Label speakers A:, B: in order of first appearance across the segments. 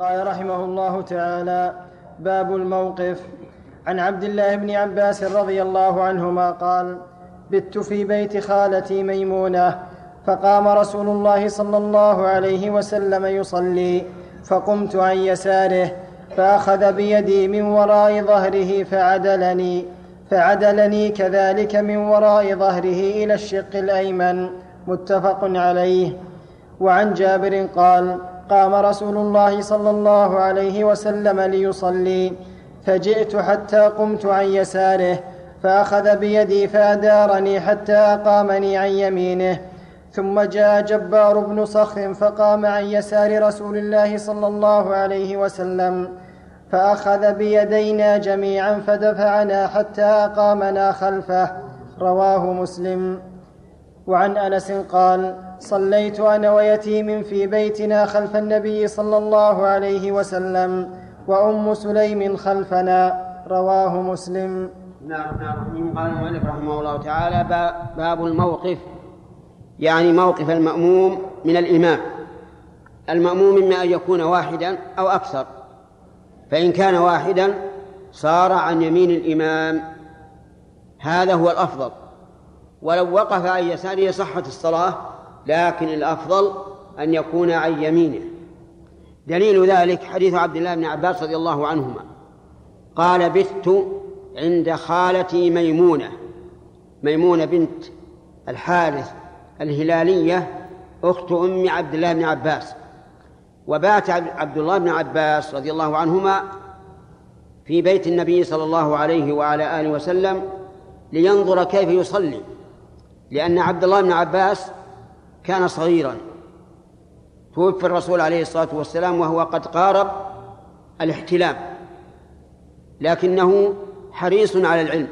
A: قال رحمه الله تعالى باب الموقف. عن عبد الله بن عباس رضي الله عنهما قال بت في بيت خالتي ميمونة فقام رسول الله صلى الله عليه وسلم يصلي فقمت عن يساره فأخذ بيدي من وراء ظهره فعدلني فعدلني كذلك من وراء ظهره إلى الشق الأيمن متفق عليه. وعن جابر قال قام رسول الله صلى الله عليه وسلم ليصلي فجئت حتى قمت عن يساره فأخذ بيدي فأدارني حتى أقامني عن يمينه. ثم جاء جبار بن صخر فقام عن يسار رسول الله صلى الله عليه وسلم فأخذ بيدينا جميعا فدفعنا حتى أقامنا خلفه. رواه مسلم. وعن أنس قال صليت أنا ويتيم في بيتنا خلف النبي صلى الله عليه وسلم وأم سليم خلفنا رواه مسلم.
B: نعم قال المؤلف رحمه الله تعالى باب الموقف يعني موقف المأموم من الإمام. المأموم إما أن يكون واحدا أو أكثر. فإن كان واحدا صار عن يمين الإمام. هذا هو الأفضل. ولو وقف عن يساره صحت الصلاة لكن الأفضل أن يكون عن يمينه. دليل ذلك حديث عبد الله بن عباس رضي الله عنهما. قال بت عند خالتي ميمونة. ميمونة بنت الحارث الهلالية أخت أم عبد الله بن عباس. وبات عبد الله بن عباس رضي الله عنهما في بيت النبي صلى الله عليه وعلى آله وسلم لينظر كيف يصلي. لأن عبد الله بن عباس كان صغيرا. توفي الرسول عليه الصلاة والسلام وهو قد قارب الاحتلام. لكنه حريص على العلم.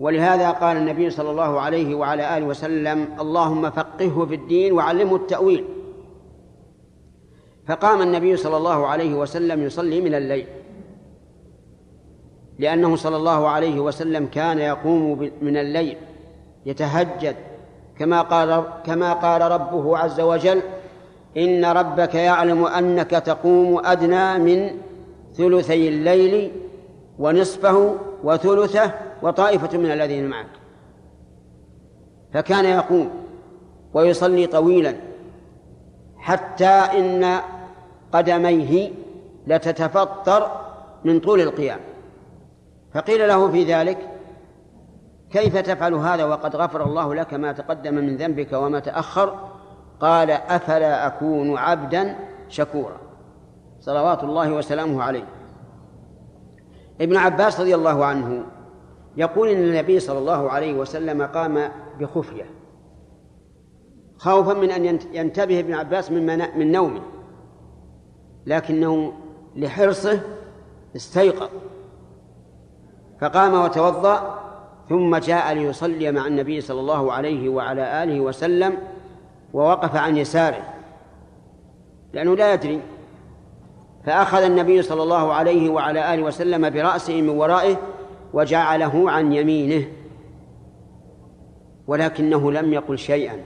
B: ولهذا قال النبي صلى الله عليه وعلى آله وسلم اللهم فقهه في الدين وعلمه التأويل. فقام النبي صلى الله عليه وسلم يصلي من الليل. لأنه صلى الله عليه وسلم كان يقوم من الليل. يتهجد كما قال كما قال ربه عز وجل إن ربك يعلم أنك تقوم أدنى من ثلثي الليل ونصفه وثلثه وطائفة من الذين معك. فكان يقوم ويصلي طويلا حتى إن قدميه لتتفطر من طول القيام. فقيل له في ذلك كيف تفعل هذا وقد غفر الله لك ما تقدم من ذنبك وما تأخر؟ قال أفلا أكون عبدا شكورا. صلوات الله وسلامه عليه. ابن عباس رضي الله عنه يقول إن النبي صلى الله عليه وسلم قام بخفية خوفا من أن ينتبه ابن عباس من من نومه لكنه لحرصه استيقظ فقام وتوضأ ثم جاء ليصلي مع النبي صلى الله عليه وعلى آله وسلم ووقف عن يساره لأنه لا يدري. فأخذ النبي صلى الله عليه وعلى آله وسلم برأسه من ورائه وجعله عن يمينه ولكنه لم يقل شيئا.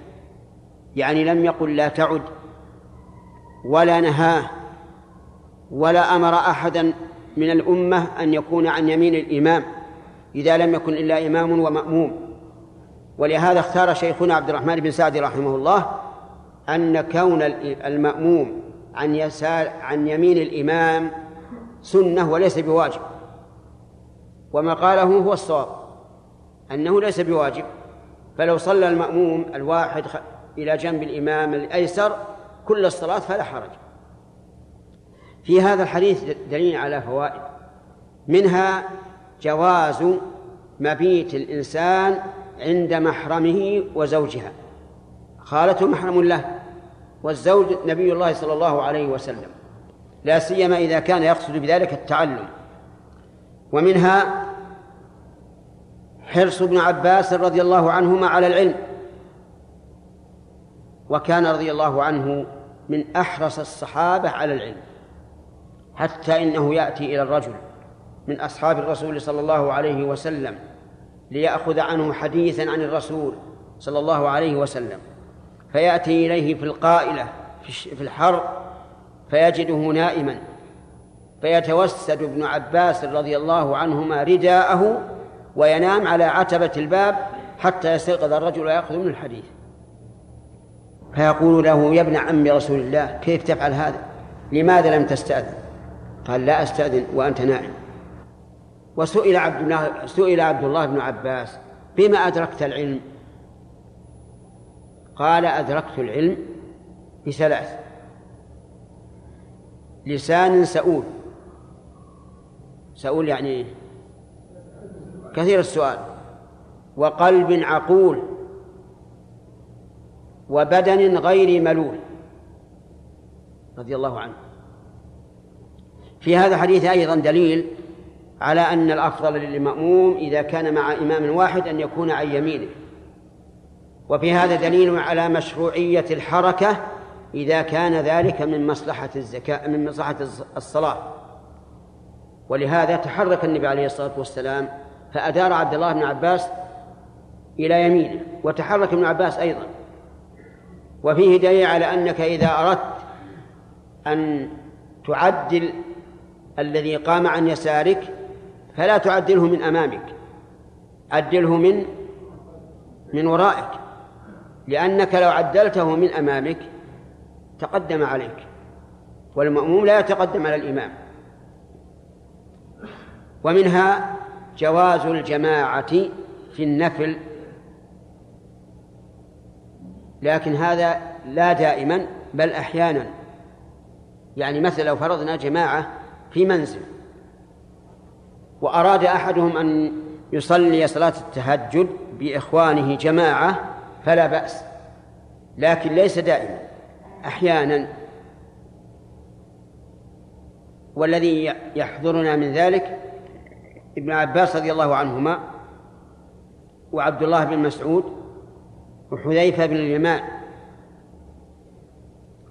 B: يعني لم يقل لا تعد ولا نهاه ولا أمر احدا من الأمة أن يكون عن يمين الإمام. إذا لم يكن إلا إمام ومأموم. ولهذا اختار شيخنا عبد الرحمن بن سعد رحمه الله أن كون المأموم عن يسار عن يمين الإمام سنة وليس بواجب. وما قاله هو الصواب أنه ليس بواجب. فلو صلى المأموم الواحد إلى جنب الإمام الأيسر كل الصلاة فلا حرج. في هذا الحديث دليل على فوائد. منها جواز مبيت الإنسان عند محرمه وزوجها. خالته محرم له والزوج نبي الله صلى الله عليه وسلم. لا سيما إذا كان يقصد بذلك التعلم. ومنها حرص ابن عباس رضي الله عنهما على العلم. وكان رضي الله عنه من أحرص الصحابة على العلم حتى إنه يأتي إلى الرجل. من أصحاب الرسول صلى الله عليه وسلم ليأخذ عنه حديثا عن الرسول صلى الله عليه وسلم. فيأتي إليه في القائلة في الحر فيجده نائما. فيتوسد ابن عباس رضي الله عنهما رداءه وينام على عتبة الباب حتى يستيقظ الرجل ويأخذ منه الحديث. فيقول له يا ابن عم رسول الله كيف تفعل هذا؟ لماذا لم تستأذن؟ قال لا أستأذن وأنت نائم. وسئل عبد الله سئل عبد الله بن عباس بما أدركت العلم؟ قال أدركت العلم بثلاث لسان سؤول. سؤول يعني كثير السؤال. وقلب عقول وبدن غير ملول. رضي الله عنه. في هذا الحديث أيضا دليل على أن الأفضل للمأموم إذا كان مع إمام واحد أن يكون عن يمينه. وفي هذا دليل على مشروعية الحركة إذا كان ذلك من مصلحة الزكاة من مصلحة الصلاة. ولهذا تحرك النبي عليه الصلاة والسلام فأدار عبد الله بن عباس إلى يمينه وتحرك ابن عباس أيضا. وفيه دليل على أنك إذا أردت أن تعدل الذي قام عن يسارك فلا تعدله من أمامك. عدله من من ورائك. لأنك لو عدلته من أمامك تقدم عليك. والمأموم لا يتقدم على الإمام. ومنها جواز الجماعة في النفل. لكن هذا لا دائما بل أحيانا. يعني مثلا لو فرضنا جماعة في منزل وأراد أحدهم أن يصلي صلاة التهجد بإخوانه جماعة فلا بأس. لكن ليس دائما أحيانا. والذي يحضرنا من ذلك ابن عباس رضي الله عنهما وعبد الله بن مسعود وحذيفة بن اليمان.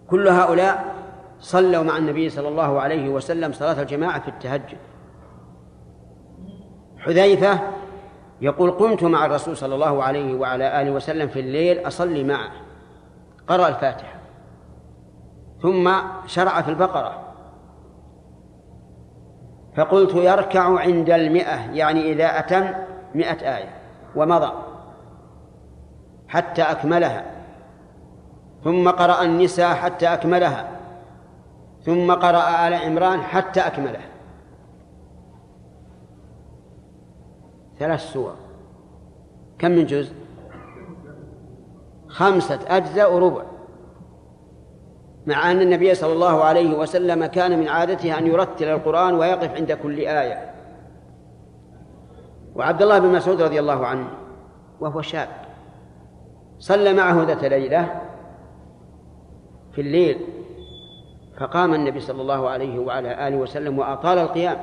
B: كل هؤلاء صلوا مع النبي صلى الله عليه وسلم صلاة الجماعة في التهجد. حذيفة يقول قمت مع الرسول صلى الله عليه وعلى آله وسلم في الليل أصلي معه. قرأ الفاتحة. ثم شرع في البقرة. فقلت يركع عند المئة يعني إذا أتم مئة آية ومضى حتى أكملها. ثم قرأ النساء حتى أكملها. ثم قرأ آل عمران حتى أكملها. ثلاث سور. كم من جزء؟ خمسة أجزاء وربع. مع أن النبي صلى الله عليه وسلم كان من عادته أن يرتل القرآن ويقف عند كل آية. وعبد الله بن مسعود رضي الله عنه وهو شاب صلى معه ذات ليلة في الليل فقام النبي صلى الله عليه وعلى آله وسلم وأطال القيام.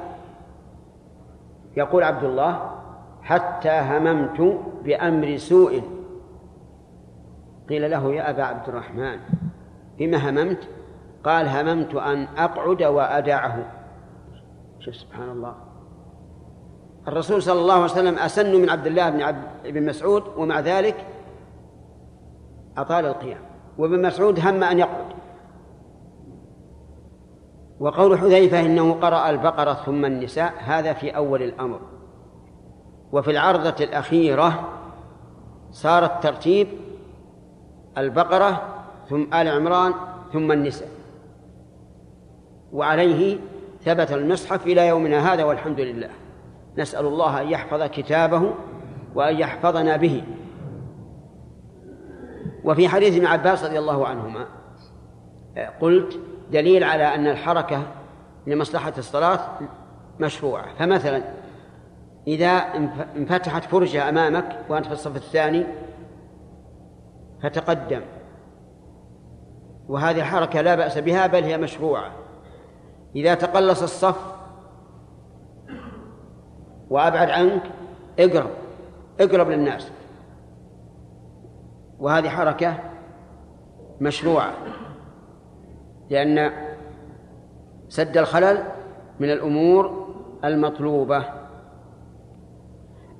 B: يقول عبد الله حتى هممت بأمر سوء. قيل له يا أبا عبد الرحمن بما هممت؟ قال هممت أن أقعد وأدعه. شوف سبحان الله. الرسول صلى الله عليه وسلم أسن من عبد الله بن عبد بن مسعود ومع ذلك أطال القيام. وابن مسعود هم أن يقعد. وقول حذيفة إنه قرأ البقرة ثم النساء هذا في أول الأمر. وفي العرضة الأخيرة صار الترتيب البقرة ثم آل عمران ثم النساء. وعليه ثبت المصحف إلى يومنا هذا والحمد لله. نسأل الله أن يحفظ كتابه وأن يحفظنا به. وفي حديث ابن عباس رضي الله عنهما قلت دليل على أن الحركة لمصلحة الصلاة مشروعة. فمثلا إذا انفتحت فرجة أمامك وأنت في الصف الثاني فتقدم. وهذه حركة لا بأس بها بل هي مشروعة. إذا تقلص الصف وأبعد عنك اقرب اقرب للناس. وهذه حركة مشروعة لأن سد الخلل من الأمور المطلوبة.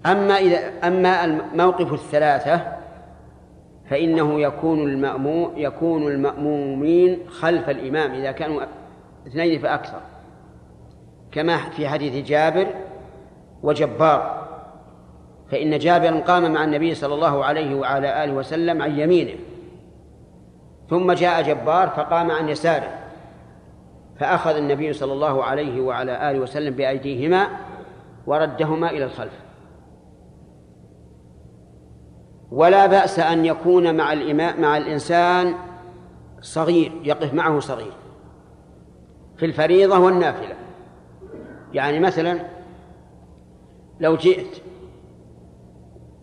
B: أما إذا أما الموقف الثلاثة فإنه يكون المأموم يكون المأمومين خلف الإمام إذا كانوا اثنين فأكثر. كما في حديث جابر وجبار فإن جابرا قام مع النبي صلى الله عليه وعلى آله وسلم عن يمينه. ثم جاء جبار فقام عن يساره فأخذ النبي صلى الله عليه وعلى آله وسلم بأيديهما وردهما إلى الخلف. ولا بأس أن يكون مع الإماء مع الإنسان صغير يقف معه صغير. في الفريضة والنافلة. يعني مثلا لو جئت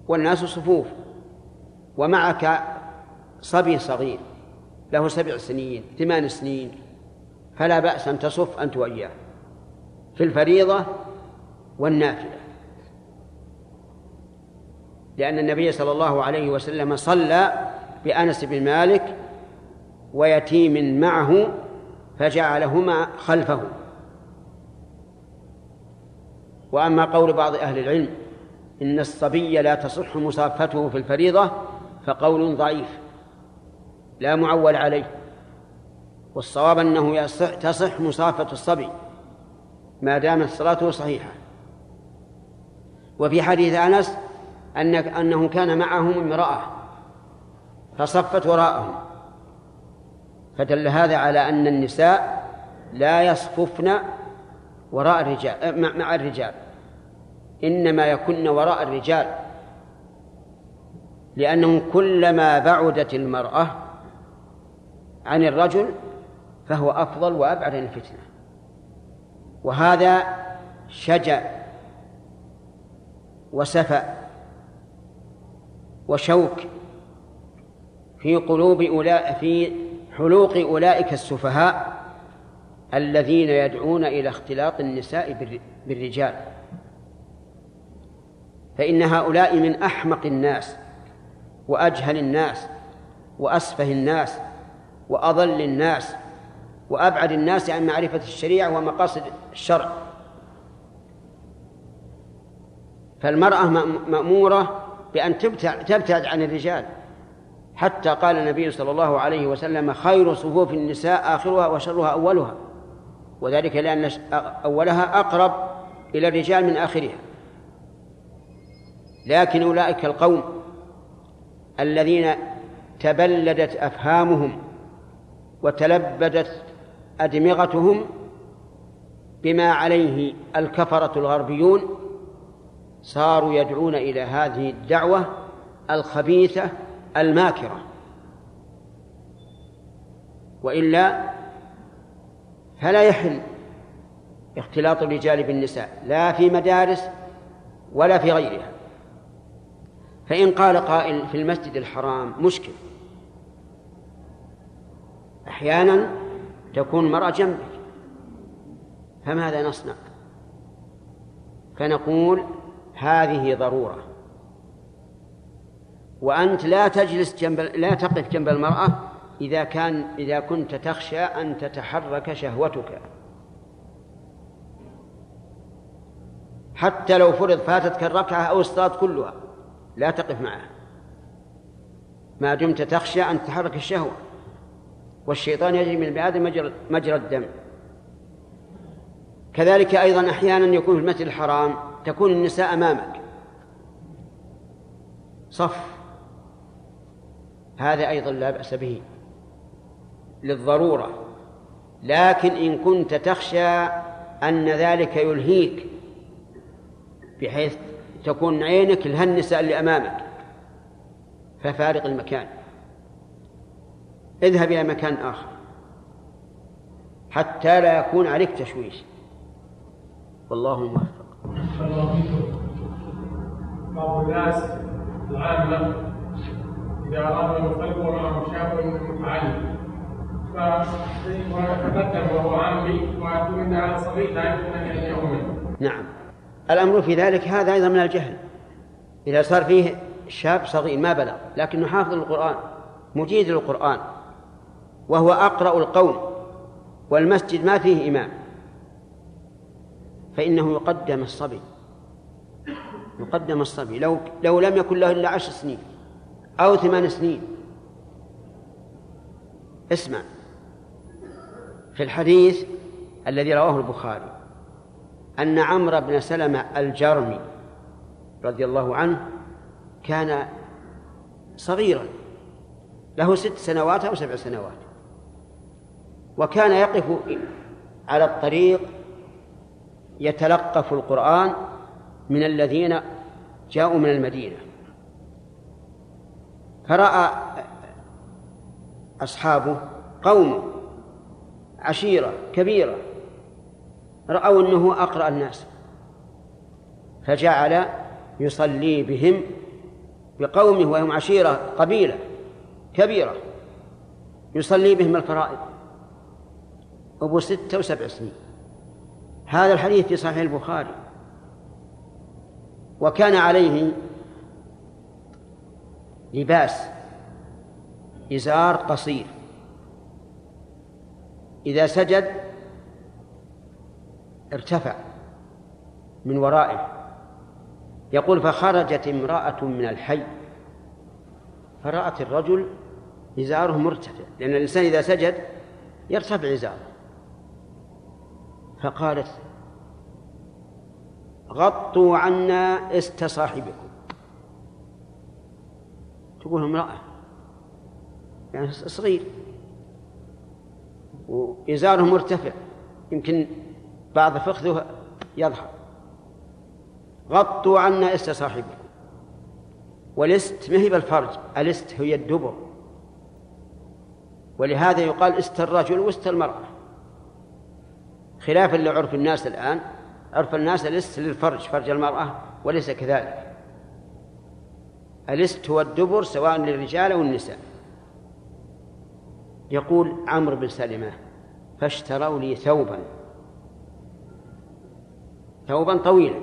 B: والناس صفوف ومعك صبي صغير له سبع سنين ثمان سنين فلا بأس أن تصف أنت وإياه. في الفريضة والنافلة. لأن النبي صلى الله عليه وسلم صلى بأنس بن مالك ويتيم معه فجعلهما خلفه. وأما قول بعض أهل العلم إن الصبي لا تصح مصافته في الفريضة فقول ضعيف لا معول عليه. والصواب أنه يصح تصح مصافة الصبي ما دامت صلاته صحيحة. وفي حديث أنس أن أنه كان معهم امرأة فصفت وراءهم. فدل هذا على أن النساء لا يصففن وراء الرجال مع الرجال. إنما يكن وراء الرجال. لأنه كلما بعدت المرأة عن الرجل فهو أفضل وأبعد عن الفتنة. وهذا شجع وسفأ وشوك في قلوب أولئك في حلوق أولئك السفهاء الذين يدعون إلى اختلاط النساء بالرجال. فإن هؤلاء من أحمق الناس وأجهل الناس وأسفه الناس وأضل الناس وأبعد الناس عن معرفة الشريعة ومقاصد الشرع. فالمرأة مأمورة بأن تبتعد عن الرجال. حتى قال النبي صلى الله عليه وسلم خير صفوف النساء آخرها وشرها أولها. وذلك لأن أولها أقرب إلى الرجال من آخرها. لكن أولئك القوم الذين تبلدت أفهامهم وتلبدت أدمغتهم بما عليه الكفرة الغربيون صاروا يدعون إلى هذه الدعوة الخبيثة الماكرة. وإلا فلا يحل اختلاط الرجال بالنساء لا في مدارس ولا في غيرها. فإن قال قائل في المسجد الحرام مشكل. أحيانا تكون المرأة جنبك. فماذا نصنع؟ فنقول هذه ضرورة. وأنت لا تجلس جنب لا تقف جنب المرأة إذا كان إذا كنت تخشى أن تتحرك شهوتك. حتى لو فرض فاتتك الركعة أو الصلاة كلها لا تقف معها. ما دمت تخشى أن تتحرك الشهوة. والشيطان يجري من البني مجرى, مجرى الدم. كذلك أيضا أحيانا يكون في المسجد الحرام تكون النساء أمامك. صف. هذا أيضا لا بأس به. للضرورة. لكن إن كنت تخشى أن ذلك يلهيك بحيث تكون عينك لهالنساء اللي أمامك ففارق المكان. اذهب إلى مكان آخر. حتى لا يكون عليك تشويش. والله موفق.
C: بعض الناس العامة إذا معهم شاب وهو هذا صغير لا أن منه
B: نعم. الأمر في ذلك هذا أيضا من الجهل. إذا صار فيه شاب صغير ما بلغ لكنه حافظ القرآن مجيد للقرآن وهو أقرأ القوم والمسجد ما فيه إمام. فإنه يقدم الصبي. يقدم الصبي. لو لو لم يكن له إلا عشر سنين أو ثمان سنين. اسمع. في الحديث الذي رواه البخاري أن عمرو بن سلمة الجرمي رضي الله عنه كان صغيرا. له ست سنوات أو سبع سنوات. وكان يقف على الطريق يتلقف القرآن من الذين جاءوا من المدينة. فرأى أصحابه قوم عشيرة كبيرة رأوا أنه أقرأ الناس فجعل يصلي بهم بقومه وهم عشيرة قبيلة كبيرة يصلي بهم الفرائض. أبو ستة وسبع سنين. هذا الحديث في صحيح البخاري. وكان عليه لباس إزار قصير. إذا سجد ارتفع من ورائه. يقول فخرجت امرأة من الحي. فرأت الرجل إزاره مرتفع لأن الإنسان إذا سجد يرتفع إزاره. فقالت غطوا عنا إست صاحبكم. تقول امرأة يعني صغير وإزاره مرتفع يمكن بعض فخذه يظهر. غطوا عنا إست صاحبكم. والإست ما هي بالفرج الإست هي الدبر. ولهذا يقال إست الرجل وإست المرأة. خلافا لعرف الناس الآن عرف الناس الاست للفرج فرج المرأة وليس كذلك. الاست هو الدبر سواء للرجال أو النساء. يقول عمرو بن سلمة فاشتروا لي ثوبا. ثوبا طويلا.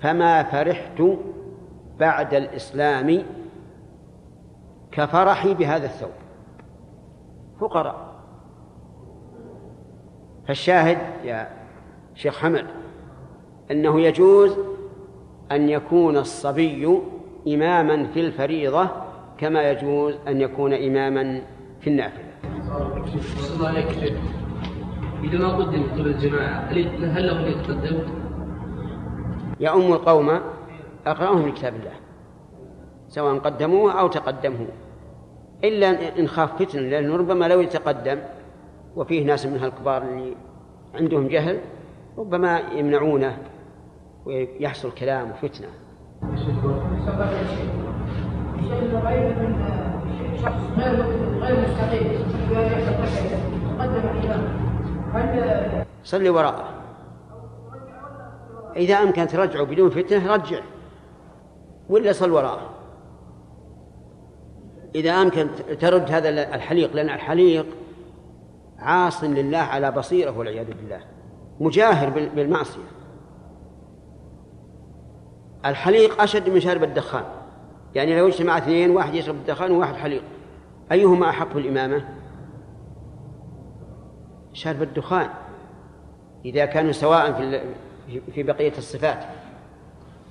B: فما فرحت بعد الإسلام كفرحي بهذا الثوب. فقراء. فالشاهد يا شيخ حمد أنه يجوز أن يكون الصبي إماما في الفريضة كما يجوز أن يكون إماما في النافلة. الله عليك إذا ما قدم الجماعة هل له أن يتقدم؟ القوم أقرأهم لكتاب الله سواء قدموه أو تقدمه إلا إن خاف فتنة لأنه ربما لو يتقدم وفيه ناس من الكبار اللي عندهم جهل ربما يمنعونه ويحصل كلام وفتنة. صلي وراءه. إذا أمكن ترجعه بدون فتنة رجع ولا صل وراءه. إذا أمكن ترد هذا الحليق لأن الحليق عاص لله على بصيرة والعياذ بالله. مجاهر بالمعصية. الحليق أشد من شارب الدخان. يعني لو اجتمع اثنين واحد يشرب الدخان وواحد حليق. أيهما أحق بالإمامة شارب الدخان. إذا كانوا سواء في في بقية الصفات.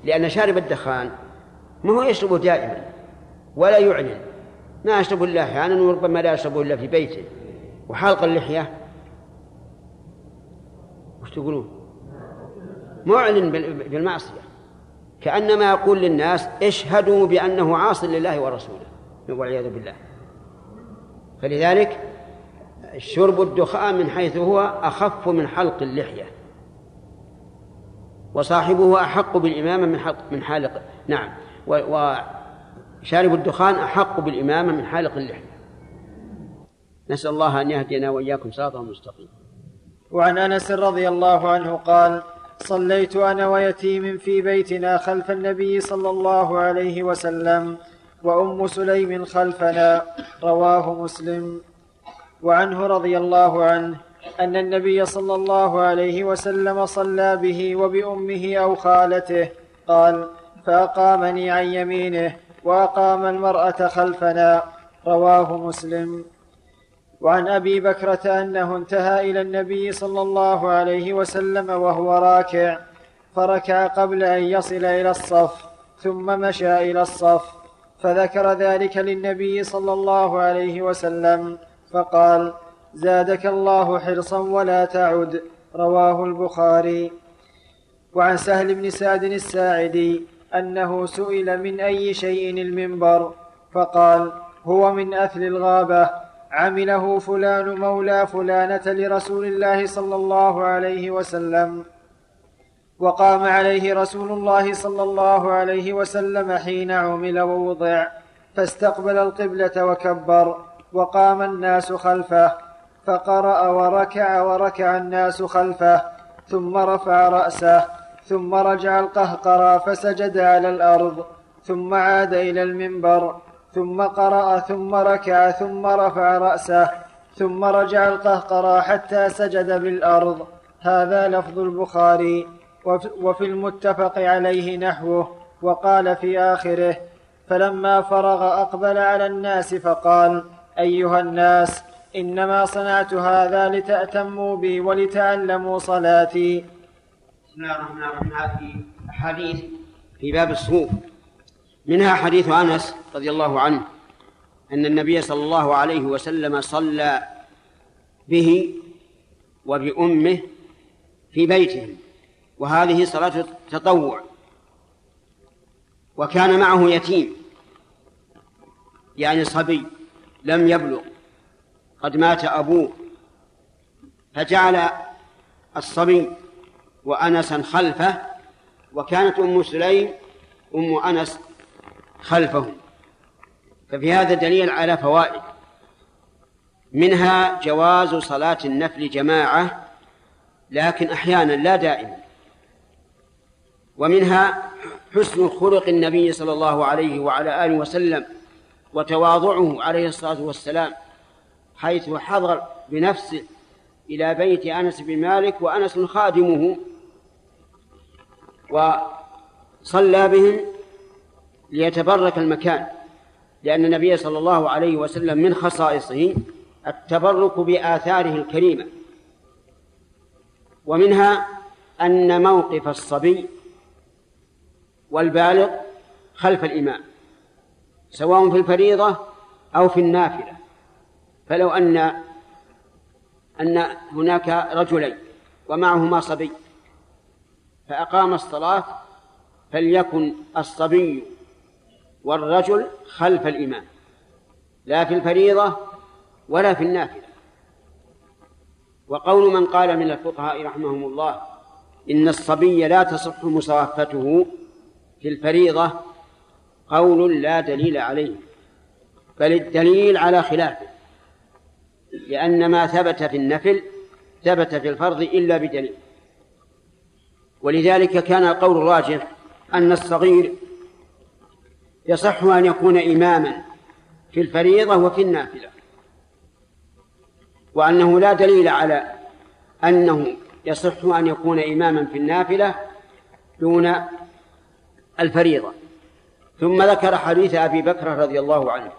B: لأن شارب الدخان ما هو يشربه دائما ولا يعلن. ما يشرب إلا أحيانا وربما لا يشربه إلا في بيته. وحلق اللحية وش تقولون؟ معلن بالمعصية. كأنما يقول للناس اشهدوا بأنه عاص لله ورسوله. والعياذ بالله. فلذلك شرب الدخان من حيث هو أخف من حلق اللحية. وصاحبه أحق بالإمامة من حلق من حالق نعم. وشارب الدخان أحق بالإمامة من حالق اللحية. نسأل الله أن يهدينا وإياكم صراطا مستقيما
A: وعن أنس رضي الله عنه قال صليت أنا ويتيم في بيتنا خلف النبي صلى الله عليه وسلم وأم سليم خلفنا رواه مسلم. وعنه رضي الله عنه أن النبي صلى الله عليه وسلم صلى به وبأمه أو خالته قال فأقامني عن يمينه وأقام المرأة خلفنا رواه مسلم. وعن أبي بكرة أنه انتهى إلى النبي صلى الله عليه وسلم وهو راكع فركع قبل أن يصل إلى الصف ثم مشى إلى الصف فذكر ذلك للنبي صلى الله عليه وسلم فقال زادك الله حرصا ولا تعد رواه البخاري. وعن سهل بن سعد الساعدي أنه سئل من أي شيء المنبر فقال هو من أثل الغابة. عمله فلان مولى فلانة لرسول الله صلى الله عليه وسلم وقام عليه رسول الله صلى الله عليه وسلم حين عمل ووضع فاستقبل القبلة وكبر وقام الناس خلفه فقرأ وركع وركع الناس خلفه ثم رفع رأسه ثم رجع القهقرى فسجد على الأرض ثم عاد إلى المنبر. ثم قرأ ثم ركع ثم رفع رأسه ثم رجع القهقرى حتى سجد بالأرض. هذا لفظ البخاري. وفي المتفق عليه نحوه. وقال في آخره فلما فرغ أقبل على الناس فقال أيها الناس إنما صنعت هذا لتأتموا بي ولتعلموا صلاتي.
B: بسم الله الرحمن الرحيم. هذه احاديث في باب الصوم. منها حديث أنس رضي الله عنه أن النبي صلى الله عليه وسلم صلى به وبأمه في بيته وهذه صلاة تطوع وكان معه يتيم يعني صبي لم يبلغ قد مات أبوه فجعل الصبي وأنسا خلفه وكانت أم سليم أم أنس خلفه. ففي هذا دليل على فوائد. منها جواز صلاة النفل جماعة لكن أحيانا لا دائما. ومنها حسن خلق النبي صلى الله عليه وعلى آله وسلم وتواضعه عليه الصلاة والسلام حيث حضر بنفسه إلى بيت أنس بن مالك وأنس خادمه وصلى بهم ليتبرك المكان. لأن النبي صلى الله عليه وسلم من خصائصه التبرك بآثاره الكريمة. ومنها أن موقف الصبي والبالغ خلف الإمام سواء في الفريضة أو في النافلة. فلو أن أن هناك رجلين ومعهما صبي فأقام الصلاة فليكن الصبي والرجل خلف الإمام لا في الفريضة ولا في النافلة. وقول من قال من الفقهاء رحمهم الله إن الصبي لا تصح مصافته في الفريضة قول لا دليل عليه بل الدليل على خلافه لأن ما ثبت في النفل ثبت في الفرض إلا بدليل. ولذلك كان القول الراجح أن الصغير يصح أن يكون إماما في الفريضة وفي النافلة. وأنه لا دليل على أنه يصح أن يكون إماما في النافلة دون الفريضة. ثم ذكر حديث أبي بكر رضي الله عنه.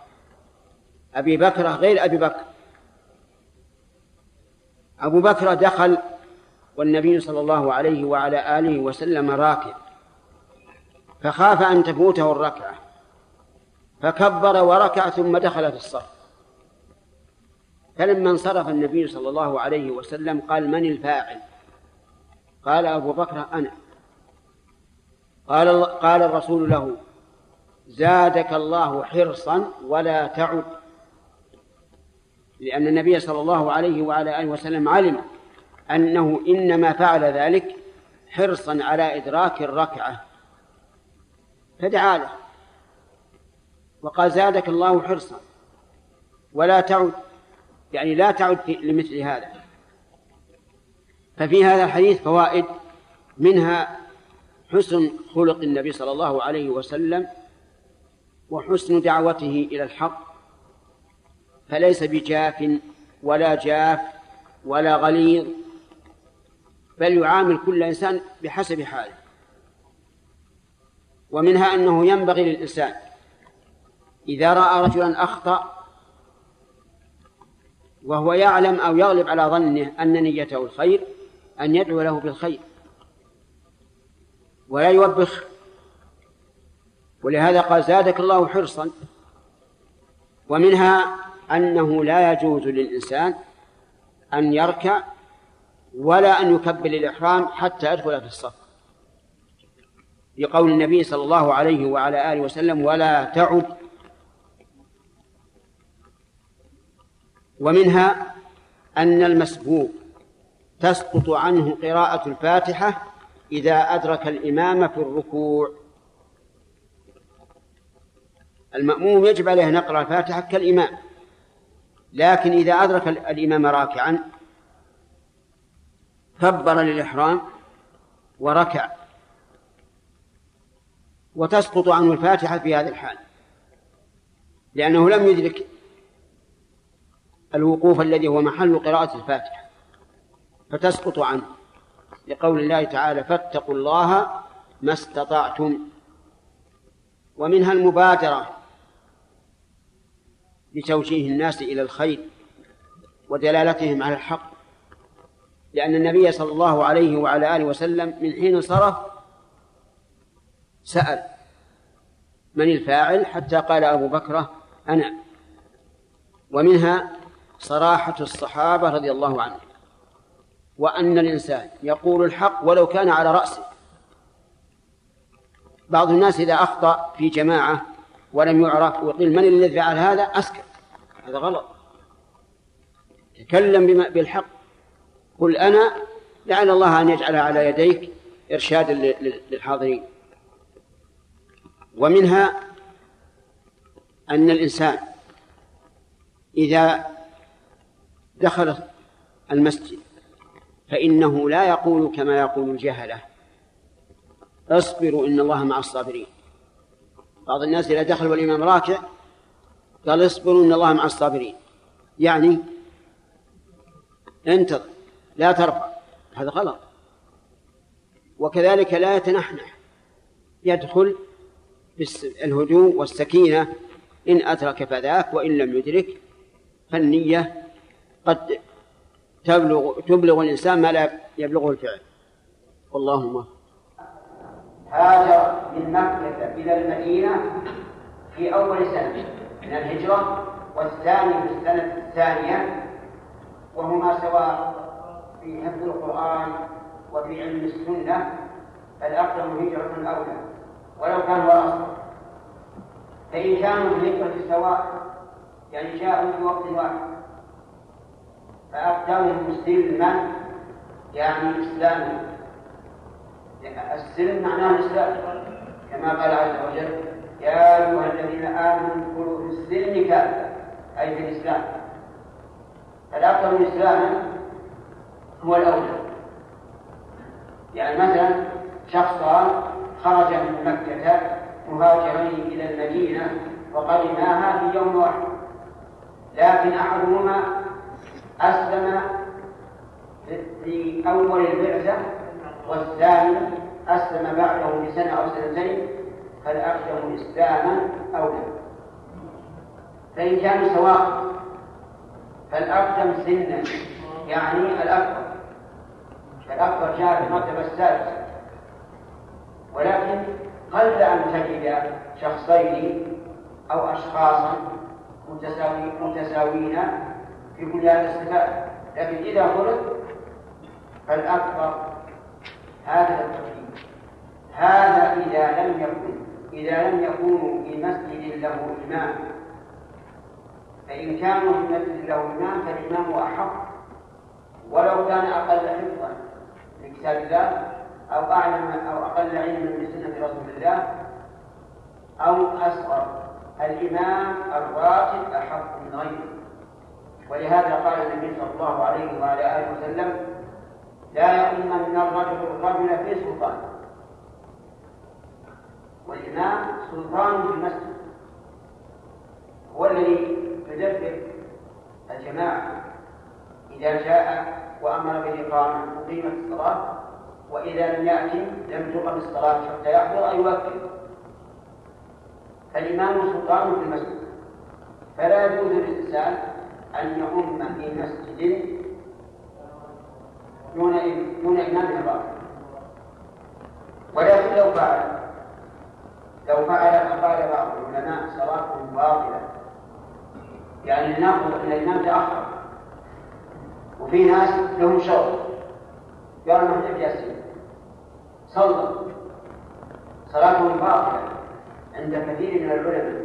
B: أبي بكر غير أبي بكر. أبو بكر دخل والنبي صلى الله عليه وعلى آله وسلم راكب فخاف أن تفوته الركعة. فكبر وركع ثم دخل في الصف. فلما انصرف النبي صلى الله عليه وسلم قال من الفاعل؟ قال أبو بكر أنا. قال قال الرسول له زادك الله حرصا ولا تعد. لأن النبي صلى الله عليه وعلى آله وسلم علم أنه إنما فعل ذلك حرصا على إدراك الركعة. فدعا له. وقال زادك الله حرصا. ولا تعد يعني لا تعد لمثل هذا. ففي هذا الحديث فوائد منها حسن خلق النبي صلى الله عليه وسلم وحسن دعوته إلى الحق. فليس بجاف ولا جاف ولا غليظ بل يعامل كل إنسان بحسب حاله. ومنها أنه ينبغي للإنسان إذا رأى رجلا أخطأ وهو يعلم أو يغلب على ظنه أن نيته الخير أن يدعو له بالخير. ولا يوبخ. ولهذا قال زادك الله حرصا. ومنها أنه لا يجوز للإنسان
D: أن يركع ولا أن يكبر الإحرام حتى يدخل في الصف. لقول النبي صلى الله عليه وعلى آله وسلم ولا تعد ومنها أن المسبوق تسقط عنه قراءة الفاتحة إذا أدرك الإمام في الركوع. المأموم يجب عليه أن يقرأ الفاتحة كالإمام لكن إذا أدرك الإمام راكعا كبر للإحرام وركع وتسقط عنه الفاتحة في هذا الحال لأنه لم يدرك الوقوف الذي هو محل قراءة الفاتحة. فتسقط عنه. لقول الله تعالى فاتقوا الله ما استطعتم. ومنها المبادرة لتوجيه الناس إلى الخير ودلالتهم على الحق. لأن النبي صلى الله عليه وعلى آله وسلم من حين صرف سأل من الفاعل؟ حتى قال أبو بكر أنا. ومنها صراحة الصحابة رضي الله عنهم. وأن الإنسان يقول الحق ولو كان على رأسه. بعض الناس إذا أخطأ في جماعة ولم يعرف وقيل من الذي فعل هذا؟ أسكت. هذا غلط. تكلم بما بالحق. قل أنا لعل الله أن يجعل على يديك إرشادا للحاضرين. ومنها أن الإنسان إذا دخل المسجد. فإنه لا يقول كما يقول الجهلة. اصبروا إن الله مع الصابرين. بعض الناس إذا دخل والإمام راكع قال اصبروا إن الله مع الصابرين. يعني انتظر لا ترفع. هذا غلط. وكذلك لا يتنحنح. يدخل بالهدوء والسكينة. إن أدرك فذاك وإن لم يدرك فالنية قد تبلغ تبلغ الإنسان ما لا يبلغه الفعل. والله
B: هاجر من مكة إلى المدينة في أول سنة من الهجرة والثاني في السنة الثانية وهما سواء في حفظ القرآن وفي علم السنة فالأقدم هجرة أولى ولو كان أصغر فإن كانوا في الهجرة سواء يعني جاءوا في وقت واحد. فأقدمهم سلما يعني إسلاما السلم معناه الإسلام. كما قال عز وجل يا أيها الذين آمنوا ادخلوا في السلم كافة أي في الإسلام. فالأكثر إسلاما هو الأولى. يعني مثلا شخصان خرج من مكة مهاجرين إلى المدينة وقدماها في يوم واحد لكن أحدهما أسلم في أول البعثة والثاني أسلم بعده بسنة أو سنتين فالأقدم إسلاما أولى فإن كانوا سواء فالأقدم سنا يعني الأكبر. فالأكبر جاء في المرتبة السادسة. ولكن قل أن تجد شخصين أو أشخاصا متساويين بنيان الصفات لكن إذا فرض فالأكبر هذا التوحيد. هذا إذا لم يكن إذا لم يكونوا في مسجد له إمام. فإن كانوا في مسجد له إمام فالإمام أحق. ولو كان أقل حفظا لكتاب الله أو أعلم أو أقل علما بسنة رسول الله أو أصغر الإمام الراتب أحق من غيره. ولهذا قال النبي صلى الله عليه وعلى آله وسلم لا يؤمن الرجل الرجل في سلطان. والإمام سلطان في المسجد. هو الذي يدبر الجماعة إذا جاء وأمر بالإقامة أقيمت الصلاة وإذا لم يأتي لم تقم الصلاة حتى يحضر أي يوكل فالإمام سلطان في المسجد. فلا يجوز للإنسان أن يؤم في مسجد دون دون إمام الباطل ولكن لو فعل لو فعل فقال بعض العلماء صلاته باطلة يعني ناخذ أن الإمام تأخر وفي ناس لهم شغل قالوا نحن جالسين. صلوا صلاتهم باطلة عند كثير من العلماء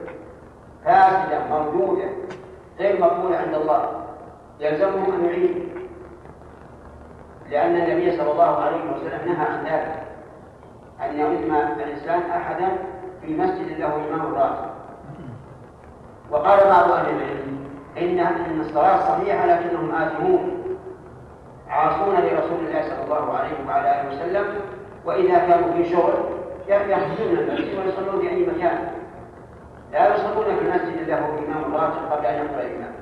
B: فاسدة موجودة. غير مقبولة عند الله. يلزمهم أن يعيدوا. لأن النبي صلى الله عليه وسلم نهى عن ذلك. أن يؤم الإنسان أحدا في مسجد له إمام راتب وقال بعض أهل العلم إن إن الصلاة صحيحة لكنهم آثمون. عاصون لرسول الله صلى الله عليه وعلى آله وسلم وإذا كانوا في شغل يخرجون المسجد ويصلون في أي مكان. لا يصلون في المسجد له إمام راتب قبل أن يقرأ الإمام.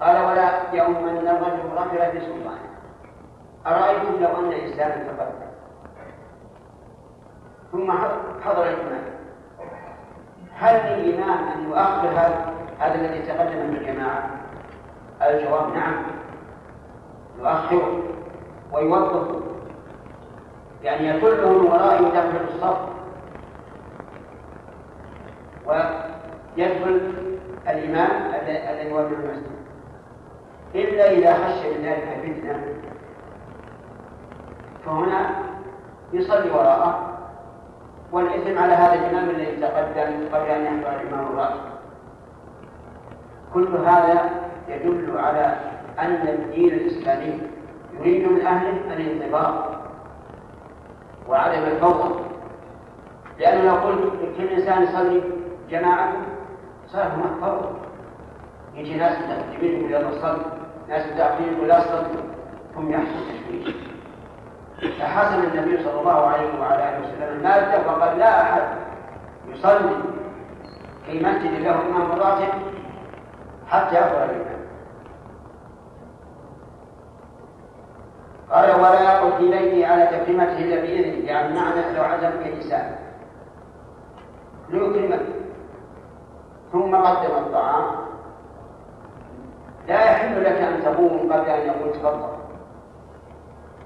B: قال ولا يؤمن الرجل رجلا في سلطانه أرأيتم لو أن الإسلام تقدم ثم حضر الإمام. هل للإمام أن يؤخر هذا الذي تقدم من الجماعة؟ الجواب نعم. يؤخره ويوظفه يعني يكله من ورائه داخل الصف. ويدخل الإمام الذي هو في المسجد. إلا إذا خشي من ذلك فتنة فهنا يصلي وراءه والإثم على هذا الإمام الذي تقدم قبل أن يحضر الإمام الراتب كل هذا يدل على أن الدين الإسلامي يريد من أهله الانضباط وعدم الفوضى. لأنه لو قلت كل إنسان يصلي جماعة صار هناك فوضى يجي ناس متقدمين يقول يلا صل ناس متأخرين يقول لا صل ثم يحصل تشويش فحسن النبي صلى الله عليه وعلى آله وسلم المادة وقال لا أحد يصلي في مسجد له إمام راتب حتى يقرأ الإمام. قال ولا يقل في بيته على تكريمته إلا بإذنه يعني معنى لو عزم في الانسان ليكرمه ثم قدم الطعام. لا يحل لك أن تقوم قبل أن يقول تفضل.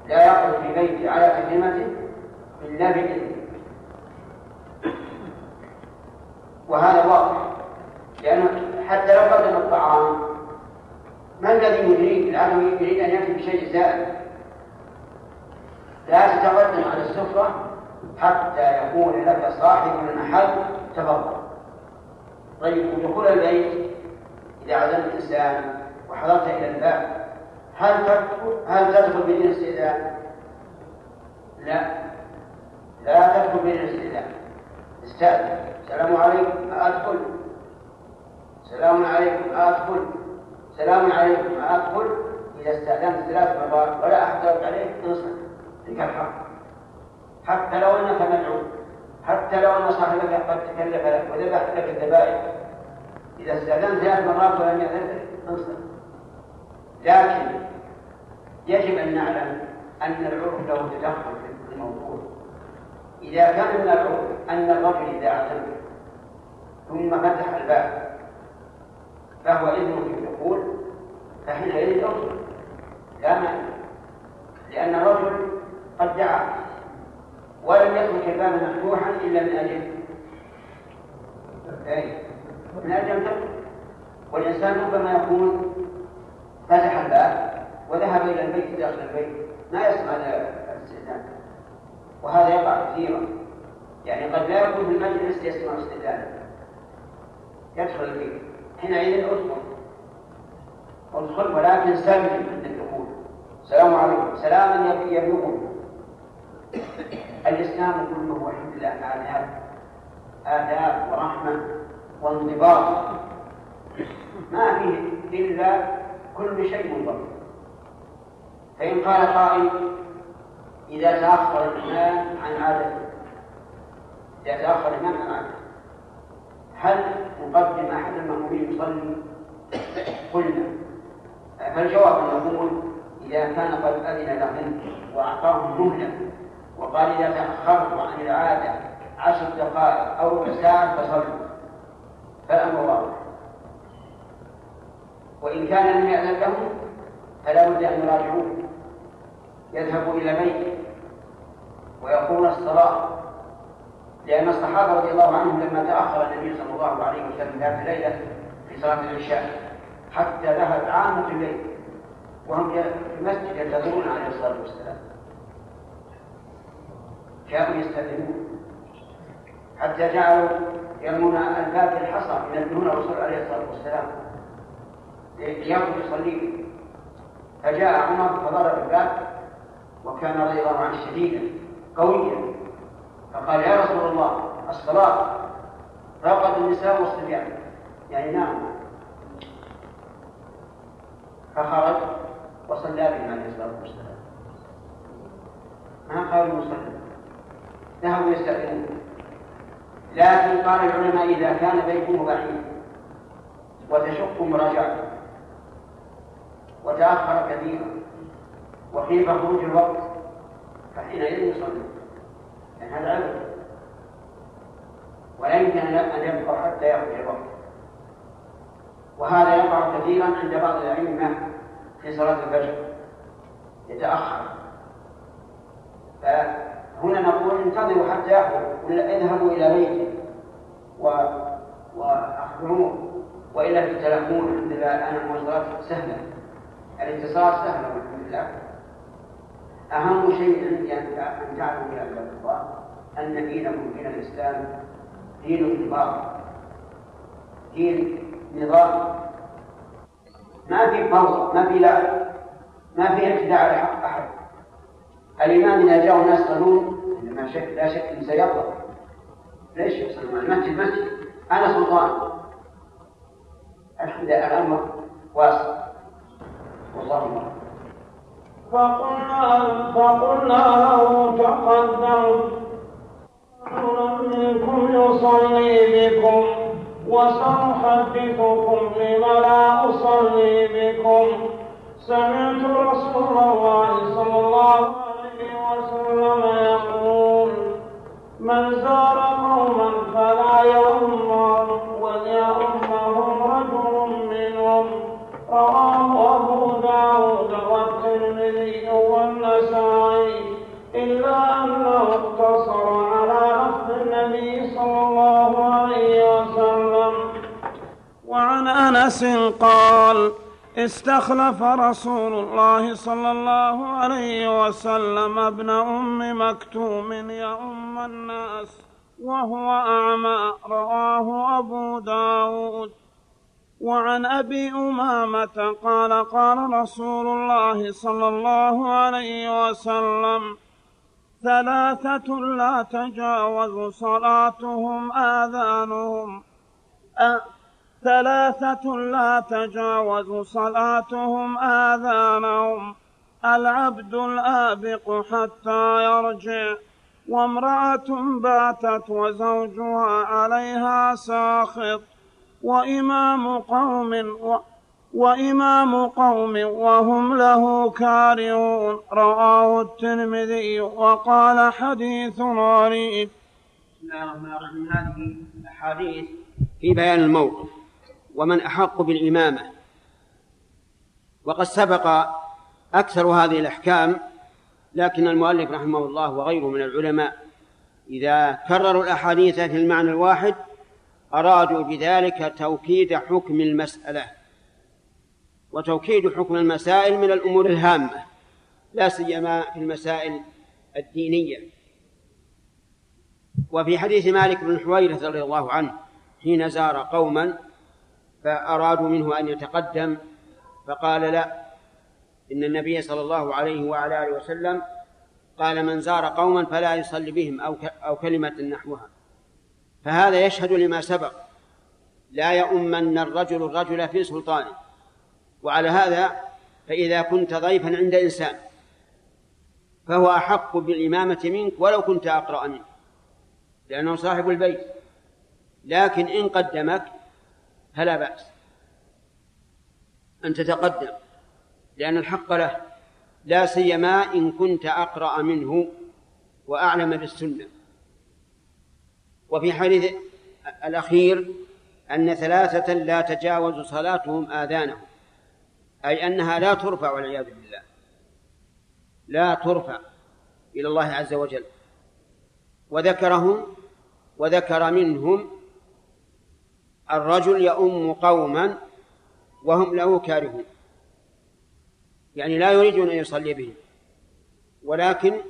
B: لا يقعد في بيته على كلمته إلا بإذنه وهذا واضح. لأنه حتى لو قدم الطعام ما الذي يريد؟ الآن يريد أن يأتي بشيء زائد. لا تتقدم على السفرة حتى يكون لك صاحب المحل تفضل. طيب ودخول البيت إذا عزمت الإنسان وحضرت إلى الباب هل تدخل هل تدخل بدون استئذان؟ لا. لا. تدخل بدون استئذان استأذن. السلام عليكم أدخل؟ سلام عليكم أدخل؟ سلام عليكم أدخل؟ إذا استأذنت ثلاث مرات ولا أحد عليك انصت تلك الحق. حتى لو أنك مدعو. حتى لو أن صاحبك قد تكلف لك وذبح لك الذبائح إذا استأذنت ثلاث مرات ولم يأذن لك انصت لكن يجب أن نعلم أن العرف له تدخل في الموضوع. إذا كان من العرف أن الرجل إذا اعتمد ثم فتح الباب فهو إذنه في الدخول فحينئذ يدخل لا مانع. لأن الرجل قد دعا. ولم يترك الباب مفتوحا إلا من أجل. إيه؟ من أجل أن والإنسان ربما يكون فتح الباب وذهب إلى البيت داخل البيت ما يسمع الاستئذان. وهذا يقع كثيرا. يعني قد لا يكون في المجلس يسمع الاستئذان يدخل البيت. حينئذ أدخل. أدخل ولكن سلم عند الدخول. السلام عليكم. سلاما يبلغه الإسلام كله الحمد لله آداب. ورحمة وانضباط. ما فيه إلا كل شيء منضبط. فإن قال قائل إذا تأخر الإمام عن عادته إذا تأخر الإمام عن عادته هل نقدم أحد المأمومين يصلي؟ قلنا. فالجواب نقول إذا كان قد أذن لهم وأعطاه مهلة وقال إذا تأخرت عن العادة عشر دقائق أو ربع ساعة فصلوا. فالأمر واضح. وإن كان لم يأذن لهم فلا بد أن يراجعوه. يذهب إلى بيته ويقول الصلاة. لأن الصحابة رضي الله عنهم لما تأخر النبي صلى الله عليه وسلم ذات ليلة في صلاة العشاء حتى ذهب عامة الليل.
E: وهم في المسجد ينتظرون عليه الصلاة والسلام. جاءوا يستأذنون حتى جعلوا يرمون الباب بالحصى ينبهون الرسول عليه الصلاة والسلام. ليخرج يصلي فجاء عمر فضرب الباب وكان رضي الله عنه شديدا قويا. فقال يا رسول الله الصلاة. رقد النساء والصبيان. يعني نام فخرج وصلى بهم عليه الصلاة والسلام. ما قالوا مصلى ذهبوا يستأذنون لكن قال العلماء إذا كان بيته بعيد وتشق مراجعته وتأخر كثيرا وخيف خروج الوقت فحينئذ يصلي. لأن هذا عذر ولا يمكن أن يبقى حتى يخرج الوقت. وهذا يقع كثيرا عند بعض الأئمة في صلاة الفجر. يتأخر. فهنا نقول انتظروا حتى ولا اذهبوا إلى بيته و... وأخبروه وإلا تتلقون الحمد لله الآن المواصلات سهلة الاتصال سهل والحمد لله. أهم شيء عندي أن تعلموا يا عباد الله أن دينكم دين الإسلام دين نظام دين نظام. ما في فوضى ما في لعب ما في اعتداء على حق أحد. الإمام إذا جاء الناس قانون ما شك لا شك أن سيغضب ليش يحصل المسجد مسجد أنا سلطان. الحمد لله الأمر واسع. والله
F: فقلنا فقلنا له تقدم. منكم يصلي بكم وسأحدثكم لم لا أصلي بكم. سمعت رسول الله صلى الله عليه وسلم يقول من زار قوما فلا يؤمهم وليؤمهم رجل منهم. رواه أبو داود والترمذي والنسائي إلا أنه اقتصر على لفظ النبي صلى الله عليه وسلم. وعن أنس قال استخلف رسول الله صلى الله عليه وسلم ابن أم مكتوم يؤم الناس وهو أعمى رواه أبو داود. وعن أبي أمامة قال قال رسول الله صلى الله عليه وسلم ثلاثة لا تجاوز صلاتهم آذانهم. أ... ثلاثة لا تجاوز صلاتهم آذانهم. العبد الآبق حتى يرجع وامرأة باتت وزوجها عليها ساخط. وإمام قوم و وإمام قوم وهم له كارهون. رواه الترمذي وقال حديث غريب.
B: بسم الله الرحمن الرحيم هذه أحاديث في بيان الموقف. ومن أحق بالإمامة. وقد سبق أكثر هذه الأحكام لكن المؤلف رحمه الله وغيره من العلماء إذا كرروا الأحاديث في المعنى الواحد أرادوا بذلك توكيد حكم المسألة. وتوكيد حكم المسائل من الأمور الهامة لا سيما في المسائل الدينية. وفي حديث مالك بن حويرث رضي الله عنه حين زار قوما فأرادوا منه أن يتقدم فقال لا إن النبي صلى الله عليه وعلى آله وسلم قال من زار قوما فلا يصلي بهم أو أو كلمة نحوها. فهذا يشهد لما سبق لا يؤمن الرجل الرجل في سلطانه. وعلى هذا فإذا كنت ضيفا عند إنسان فهو أحق بالإمامة منك ولو كنت أقرأ منه لأنه صاحب البيت. لكن إن قدمك فلا بأس. أن تتقدم لأن الحق له لا سيما إن كنت أقرأ منه وأعلم بالسنة. وفي حديث الأخير أن ثلاثة لا تجاوز صلاتهم آذانهم أي أنها لا ترفع والعياذ بالله. لا ترفع إلى الله عز وجل. وذكرهم وذكر منهم الرجل يؤم قوما وهم له كارهون. يعني لا يريدون أن يصلي بهم. ولكن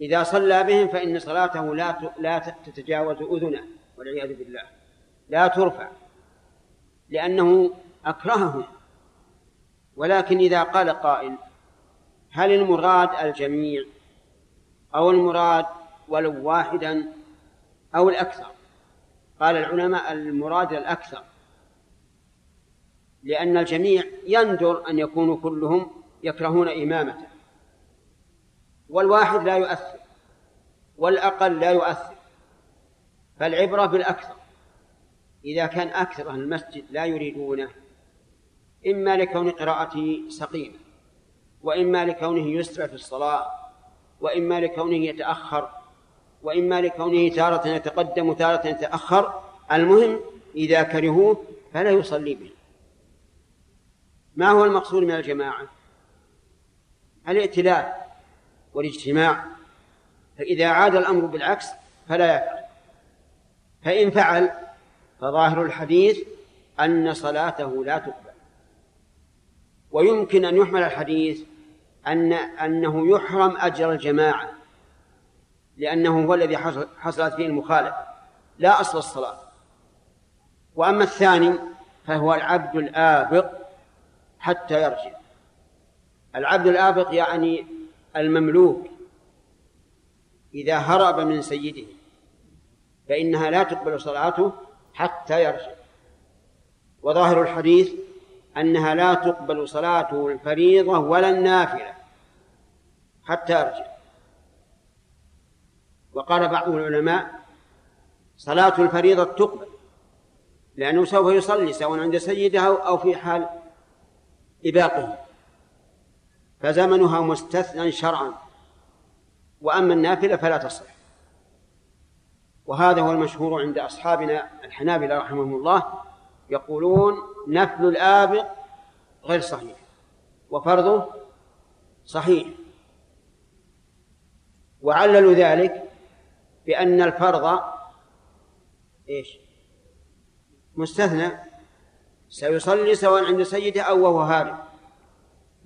B: إذا صلى بهم فإن صلاته لا لا تتجاوز أذنه والعياذ بالله. لا ترفع لأنه أكرههم. ولكن إذا قال قائل هل المراد الجميع أو المراد ولو واحدا أو الأكثر؟ قال العلماء المراد الأكثر. لأن الجميع يندر أن يكونوا كلهم يكرهون إمامته. والواحد لا يؤثر والأقل لا يؤثر. فالعبرة بالأكثر. إذا كان أكثر أهل المسجد لا يريدونه إما لكون قراءته سقيمة وإما لكونه يسرع في الصلاة وإما لكونه يتأخر وإما لكونه تارة يتقدم وتارة يتأخر المهم إذا كرهوه فلا يصلي به. ما هو المقصود من الجماعة؟ الائتلاف والاجتماع. فإذا عاد الأمر بالعكس فلا يفعل. فإن فعل فظاهر الحديث أن صلاته لا تقبل. ويمكن أن يحمل الحديث أن أنه يحرم أجر الجماعة. لأنه هو الذي حصلت فيه المخالفة. لا أصل الصلاة. وأما الثاني فهو العبد الآبق حتى يرجع. العبد الآبق يعني المملوك. إذا هرب من سيده فإنها لا تقبل صلاته حتى يرجع. وظاهر الحديث أنها لا تقبل صلاته الفريضة ولا النافلة حتى يرجع. وقال بعض العلماء صلاة الفريضة تقبل لأنه سوف يصلي سواء عند سيده أو في حال إباقه. فزمنها مستثنى شرعا. وأما النافلة فلا تصح. وهذا هو المشهور عند أصحابنا الحنابلة رحمهم الله يقولون نفل الآبق غير صحيح وفرضه صحيح. وعللوا ذلك بأن الفرض إيش؟ مستثنى. سيصلي سواء عند سيده أو وهو هارب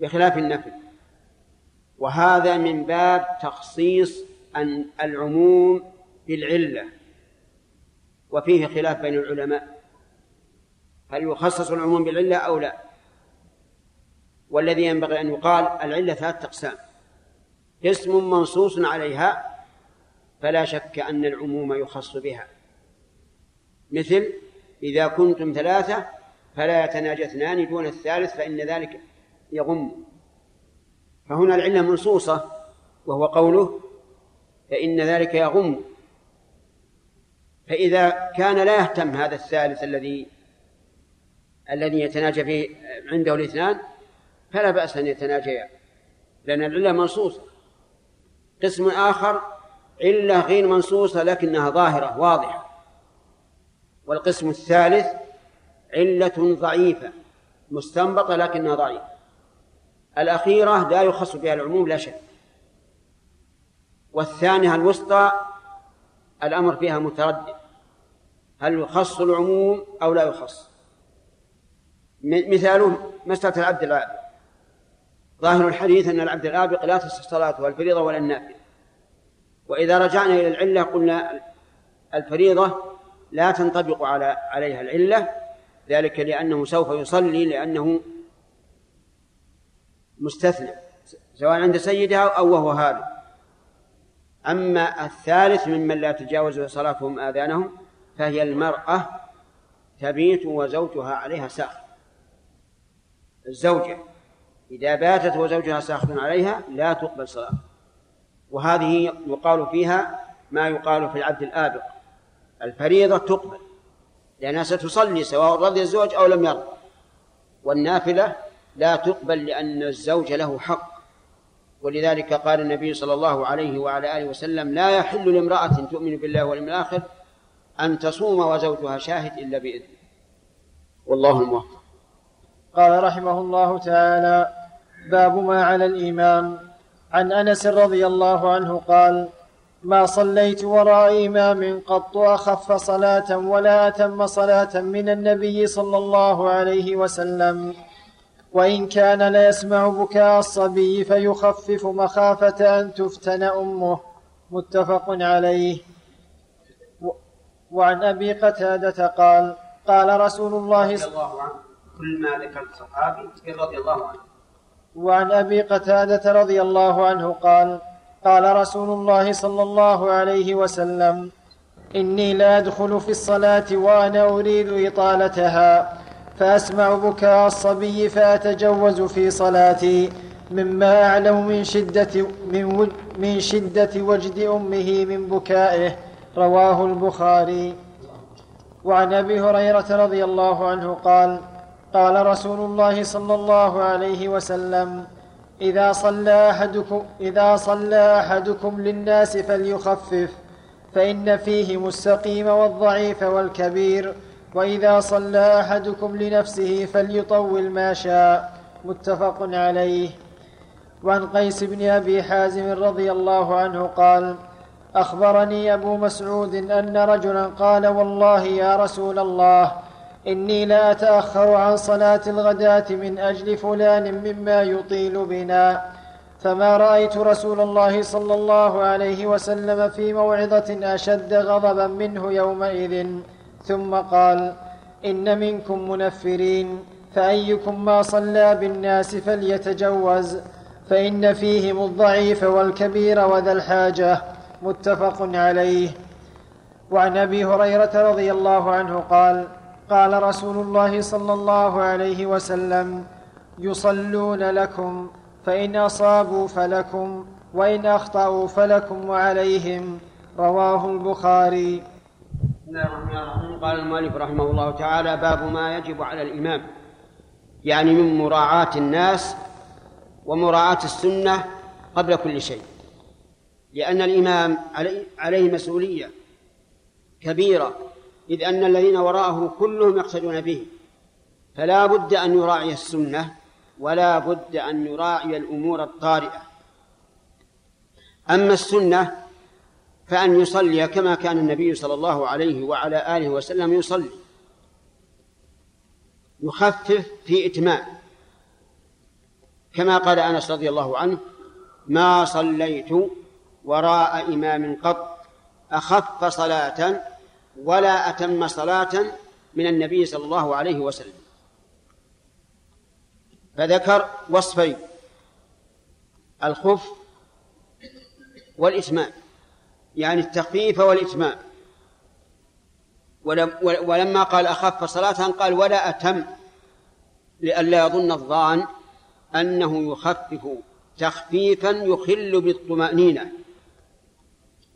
B: بخلاف النفل. وهذا من باب تخصيص أن العموم بالعلة وفيه خلاف بين العلماء. هل يخصص العموم بالعلة أو لا؟ والذي ينبغي أن يقال العلة ثلاثة أقسام. قسم منصوص عليها فلا شك أن العموم يخص بها. مثل إذا كنتم ثلاثة فلا يتناجى اثنان دون الثالث فإن ذلك يغم. فهنا العلة منصوصة وهو قوله فإن ذلك يغم. فإذا كان لا يهتم هذا الثالث الذي الذي يتناجى فيه عنده الاثنان فلا بأس أن يتناجيا لأن العلة منصوصة. قسم آخر علة غير منصوصة لكنها ظاهرة واضحة. والقسم الثالث علة ضعيفة مستنبطة لكنها ضعيفة. الأخيرة لا يخص بها العموم لا شك. والثانية الوسطى الأمر فيها متردد. هل يخص العموم أو لا يخص؟ مثاله مسألة العبد العابق ظاهر الحديث أن العبد العابق لا تصح صلاته الفريضة ولا النافلة وإذا رجعنا إلى العلة قلنا الفريضة لا تنطبق على عليها العلة ذلك لأنه سوف يصلي لأنه مستثنى سواء عند سيدها أو وهو هارب أما الثالث ممن لا تجاوز صلاتهم آذانهم فهي المرأة تبيت وزوجها عليها ساخط. الزوجة إذا باتت وزوجها ساخط عليها لا تقبل صلاة وهذه يقال فيها ما يقال في العبد الآبق. الفريضة تقبل لأنها ستصلي سواء رضي الزوج أو لم يرضى والنافلة لا تقبل لأن الزوج له حق. ولذلك قال النبي صلى الله عليه وعلى آله وسلم لا يحل لامرأة تؤمن بالله واليوم الآخر أن تصوم وزوجها شاهد إلا بإذنه. والله الموفق.
A: قال رحمه الله تعالى باب ما على الإمام عن أنس رضي الله عنه قال ما صليت وراء إمام قط أخف صلاة ولا أتم صلاة من النبي صلى الله عليه وسلم وإن كان ليسمع بكاء الصبي فيخفف مخافة أن تفتن أمه. متفق عليه. وعن أبي قتادة قال قال رسول الله
B: رضي الله عنه كل ما ذكرت صحابي رضي الله عنه.
A: وعن أبي قتادة رضي الله عنه قال قال رسول الله صلى الله عليه وسلم إني لا أدخل في الصلاة وأنا أريد إطالتها فأسمع بكاء الصبي فأتجوز في صلاتي مما أعلم من شدة من, من شدة وجد أمه من بكائه رواه البخاري. وعن أبي هريرة رضي الله عنه قال قال رسول الله صلى الله عليه وسلم إذا صلى أحدكم إذا صلى أحدكم للناس فليخفف فإن فيهم السقيم والضعيف والكبير وإذا صلى أحدكم لنفسه فليطول ما شاء. متفق عليه. وعن قيس بن أبي حازم رضي الله عنه قال أخبرني أبو مسعود أن رجلا قال والله يا رسول الله إني لا أتأخر عن صلاة الغداة من أجل فلان مما يطيل بنا. فما رأيت رسول الله صلى الله عليه وسلم في موعظة أشد غضبا منه يومئذ. ثم قال إن منكم منفرين فأيكم ما صلى بالناس فليتجوز. فإن فيهم الضعيف والكبير وذا الحاجة. متفق عليه. وعن أبي هريرة رضي الله عنه قال قال رسول الله صلى الله عليه وسلم يصلون لكم فإن أصابوا فلكم وإن أخطأوا فلكم وعليهم. رواه البخاري.
B: الرحيم قال المؤلف رحمه الله تعالى باب ما يجب على الإمام. يعني من مراعاة الناس ومراعاة السنة قبل كل شيء. لأن الإمام عليه مسؤولية كبيرة إذ أن الذين وراءه كلهم يقتدون به. فلا بد أن يراعي السنة ولا بد أن يراعي الأمور الطارئة. أما السنة فأن يصلي كما كان النبي صلى الله عليه وعلى آله وسلم يصلي. يخفف في إتمام. كما قال أنس رضي الله عنه ما صليت وراء إمام قط أخف صلاة ولا أتم صلاة من النبي صلى الله عليه وسلم. فذكر وصفين الخف والإتمام يعني التخفيف والإتمام. ولما قال أخف صلاة قال ولا أتم لئلا يظن الظان أنه يخفف تخفيفا يخل بالطمأنينة.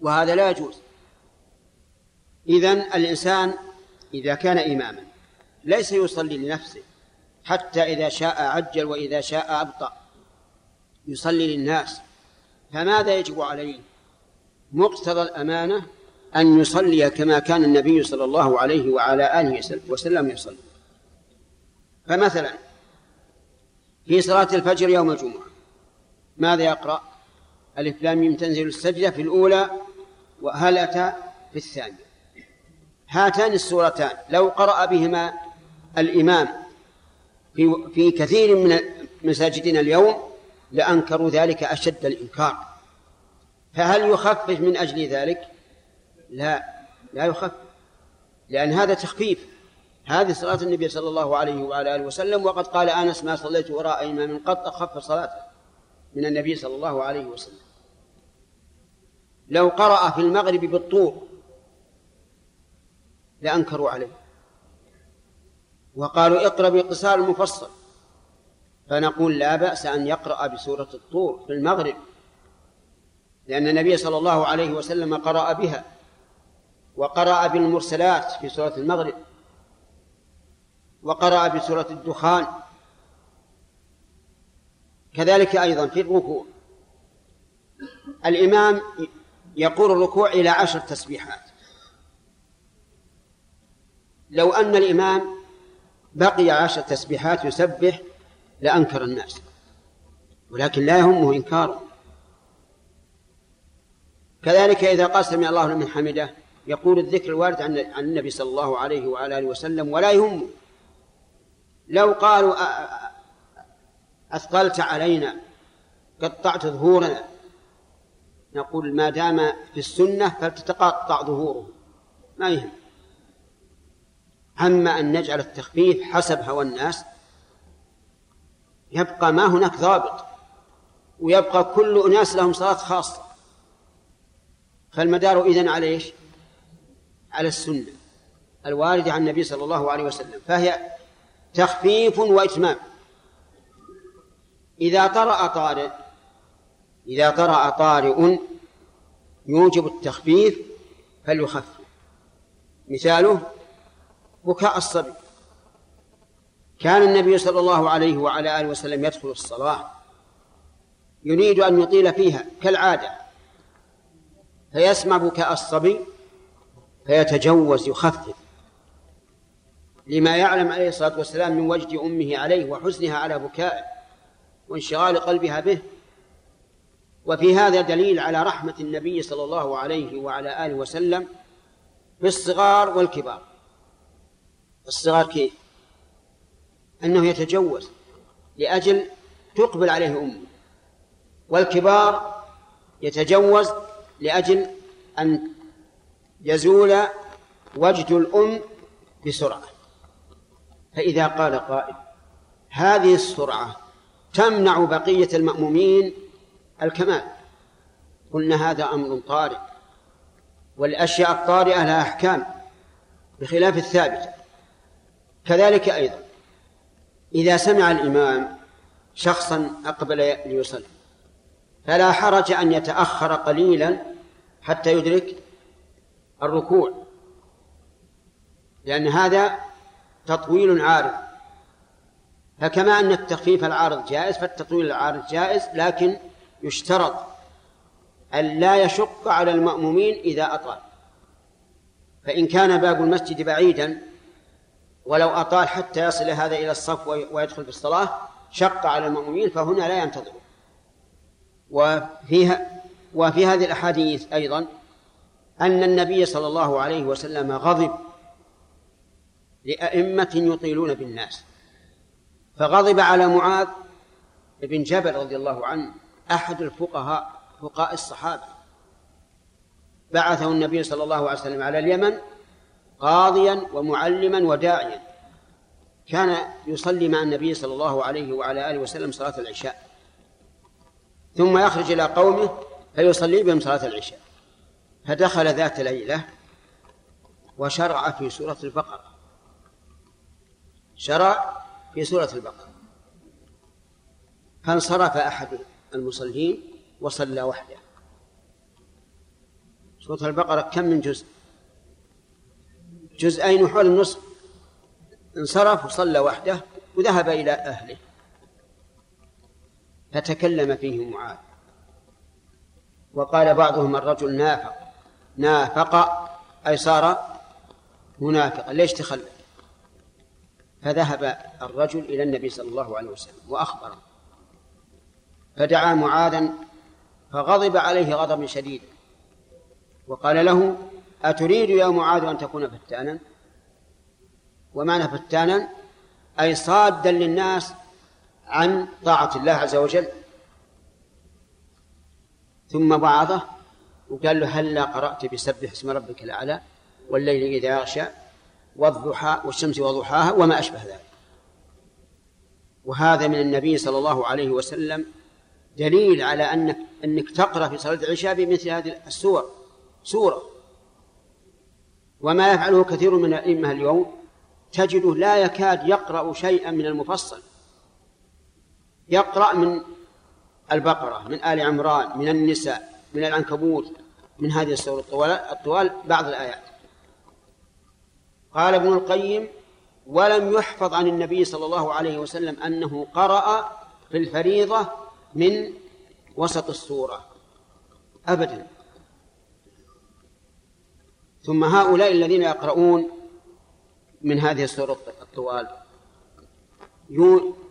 B: وهذا لا يجوز. إذن الإنسان إذا كان إماما ليس يصلي لنفسه حتى إذا شاء عجل وإذا شاء أبطأ يصلي للناس. فماذا يجب عليه؟ مقتضى الأمانة أن يصلي كما كان النبي صلى الله عليه وعلى آله وسلم يصلي. فمثلا في صلاة الفجر يوم الجمعة ماذا يقرأ؟ ألف لام تنزل السجدة في الأولى وهل أتى؟ في الثانية. هاتان السورتان. لو قرأ بهما الإمام في في كثير من مساجدنا اليوم لأنكروا ذلك أشد الإنكار. فهل يخفف من أجل ذلك؟ لا لا يخفف لأن هذا تخفيف. هذه صلاة النبي صلى الله عليه وعلى آله وسلم. وقد قال أنس ما صليت وراء إمام قط أخف صلاته من النبي صلى الله عليه وسلم. لو قرأ في المغرب بالطور لأنكروا عليه. وقالوا اقرأ باقتصار المفصل فنقول لا بأس أن يقرأ بسورة الطور في المغرب لأن النبي صلى الله عليه وسلم قرأ بها وقرأ بالمرسلات في سورة المغرب وقرأ بسورة الدخان. كذلك أيضا في الركوع. الإمام يقول الركوع إلى عشر تسبيحات. لو أن الإمام بقي عشر تسبيحات يسبح لأنكر الناس ولكن لا يهمه إنكاره. كذلك إذا قال سمع الله لمن حمده يقول الذكر الوارد عن النبي صلى الله عليه وعلى آله وسلم ولا يهمه لو قالوا أثقلت علينا قطعت ظهورنا نقول ما دام في السنة فلتتقطع ظهوره. ما يهم. أما أن نجعل التخفيف حسب هوى الناس يبقى ما هناك ضابط ويبقى كل أناس لهم صلاة خاصة. فالمدار إذن على إيش؟ على السنة الواردة عن النبي صلى الله عليه وسلم فهي تخفيف وإتمام. إذا طرأ طارئ إذا طرأ طارئ يوجب التخفيف فليخفف. مثاله بكاء الصبي. كان النبي صلى الله عليه وعلى آله وسلم يدخل الصلاة. يريد أن يطيل فيها كالعادة. فيسمع بكاء الصبي فيتجوز يخفف. لما يعلم عليه الصلاة والسلام من وجد أمه عليه وحزنها على بكائه وانشغال قلبها به. وفي هذا دليل على رحمة النبي صلى الله عليه وعلى آله وسلم بالصغار والكبار. الصغار كيف؟ أنه يتجوز لأجل تقبل عليه أمه. والكبار يتجوز لأجل أن يزول وجد الأم بسرعة. فإذا قال قائل هذه السرعة تمنع بقية المأمومين الكمال. قلنا هذا أمر طارئ والأشياء الطارئة لها أحكام بخلاف الثابتة كذلك أيضا إذا سمع الإمام شخصا أقبل ليصلي فلا حرج أن يتأخر قليلا حتى يدرك الركوع لأن هذا تطويل عارض. فكما أن التخفيف العارض جائز فالتطويل العارض جائز لكن يشترط أن لا يشق على المأمومين إذا أطال. فإن كان باب المسجد بعيدا ولو أطال حتى يصل هذا إلى الصف ويدخل في الصلاة شق على المأمومين فهنا لا ينتظر وفيها وفي هذه الأحاديث أيضا أن النبي صلى الله عليه وسلم غضب لأئمة يطيلون بالناس. فغضب على معاذ بن جبل رضي الله عنه أحد الفقهاء فقهاء الصحابة. بعثه النبي صلى الله عليه وسلم على اليمن قاضيا ومعلما وداعيا. كان يصلي مع النبي صلى الله عليه وعلى آله وسلم صلاة العشاء. ثم يخرج إلى قومه فيصلي بهم صلاة العشاء. فدخل ذات ليلة وشرع في سورة البقرة. شرع في سورة البقرة. فانصرف أحد المصلين وصلى وحده. سورة البقرة كم من جزء؟ جزئين وحول النصف. انصرف وصلى وحده وذهب إلى أهله. فتكلم فيه معاذ. وقال بعضهم الرجل نافق. نافق أي صار منافقا. ليش تخلف؟ فذهب الرجل إلى النبي صلى الله عليه وسلم وأخبره. فدعا معاذا فغضب عليه غضبا شديدا. وقال له أتريد يا معاذ أن تكون فتانا؟ ومعنى فتانا؟ أي صادا للناس عن طاعة الله عز وجل. ثم وعظه وقال له هلا قرأت بسبح اسم ربك الأعلى والليل إذا يغشى والضحى والشمس وضحاها وما أشبه ذلك. وهذا من النبي صلى الله عليه وسلم دليل على أنك أنك تقرأ في صلاة العشاء بمثل هذه السور سورة. وما يفعله كثير من الأئمة اليوم تجده لا يكاد يقرأ شيئا من المفصل. يقرأ من البقرة من آل عمران من النساء من العنكبوت من هذه السور الطوال, الطوال بعض الآيات. قال ابن القيم ولم يحفظ عن النبي صلى الله عليه وسلم أنه قرأ في الفريضة من وسط السورة. أبدا. ثم هؤلاء الذين يقرؤون من هذه السورة الطوال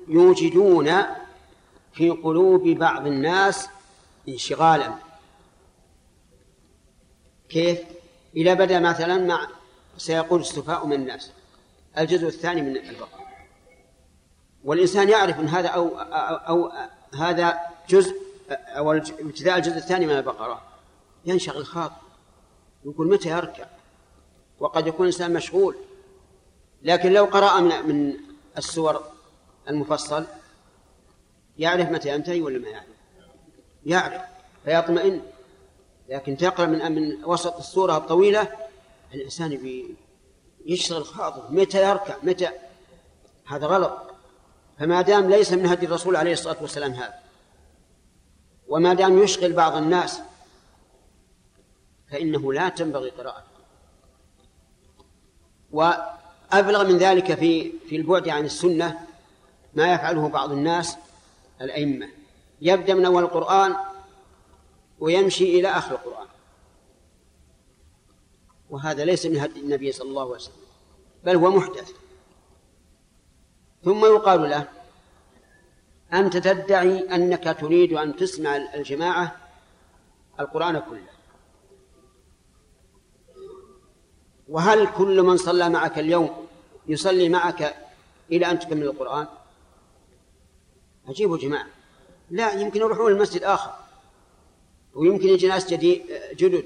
B: يوجدون في قلوب بعض الناس انشغالا. كيف؟ إذا بدأ مثلا مع سيقول السفاء من الناس الجزء الثاني من البقرة. والإنسان يعرف أن هذا أو, أو, أو هذا جزء أو ابتداء الجزء الثاني من البقرة. ينشغل خاطر يقول متى يركع؟ وقد يكون الإنسان مشغول. لكن لو قرأ من من السور المفصل يعرف متى ينتهي ولا ما يعرف؟ يعرف فيطمئن. لكن تقرأ من من وسط السورة الطويلة الإنسان يشتغل خاطر. متى يركع؟ متى؟ هذا غلط. فما دام ليس من هدي الرسول عليه الصلاة والسلام هذا وما دام يشغل بعض الناس فإنه لا تنبغي قراءته وأبلغ من ذلك في في البعد عن السنة ما يفعله بعض الناس الأئمة. يبدأ من أول القرآن ويمشي إلى آخر القرآن. وهذا ليس من هدي النبي صلى الله عليه وسلم بل هو محدث. ثم يقال له أنت تدعي أنك تريد أن تسمع الجماعة القرآن كله. وهل كل من صلى معك اليوم يصلي معك إلى أن تكمل القرآن؟ أجيبوا جماعة. لا يمكن يروحون المسجد آخر ويمكن يجي ناس جدد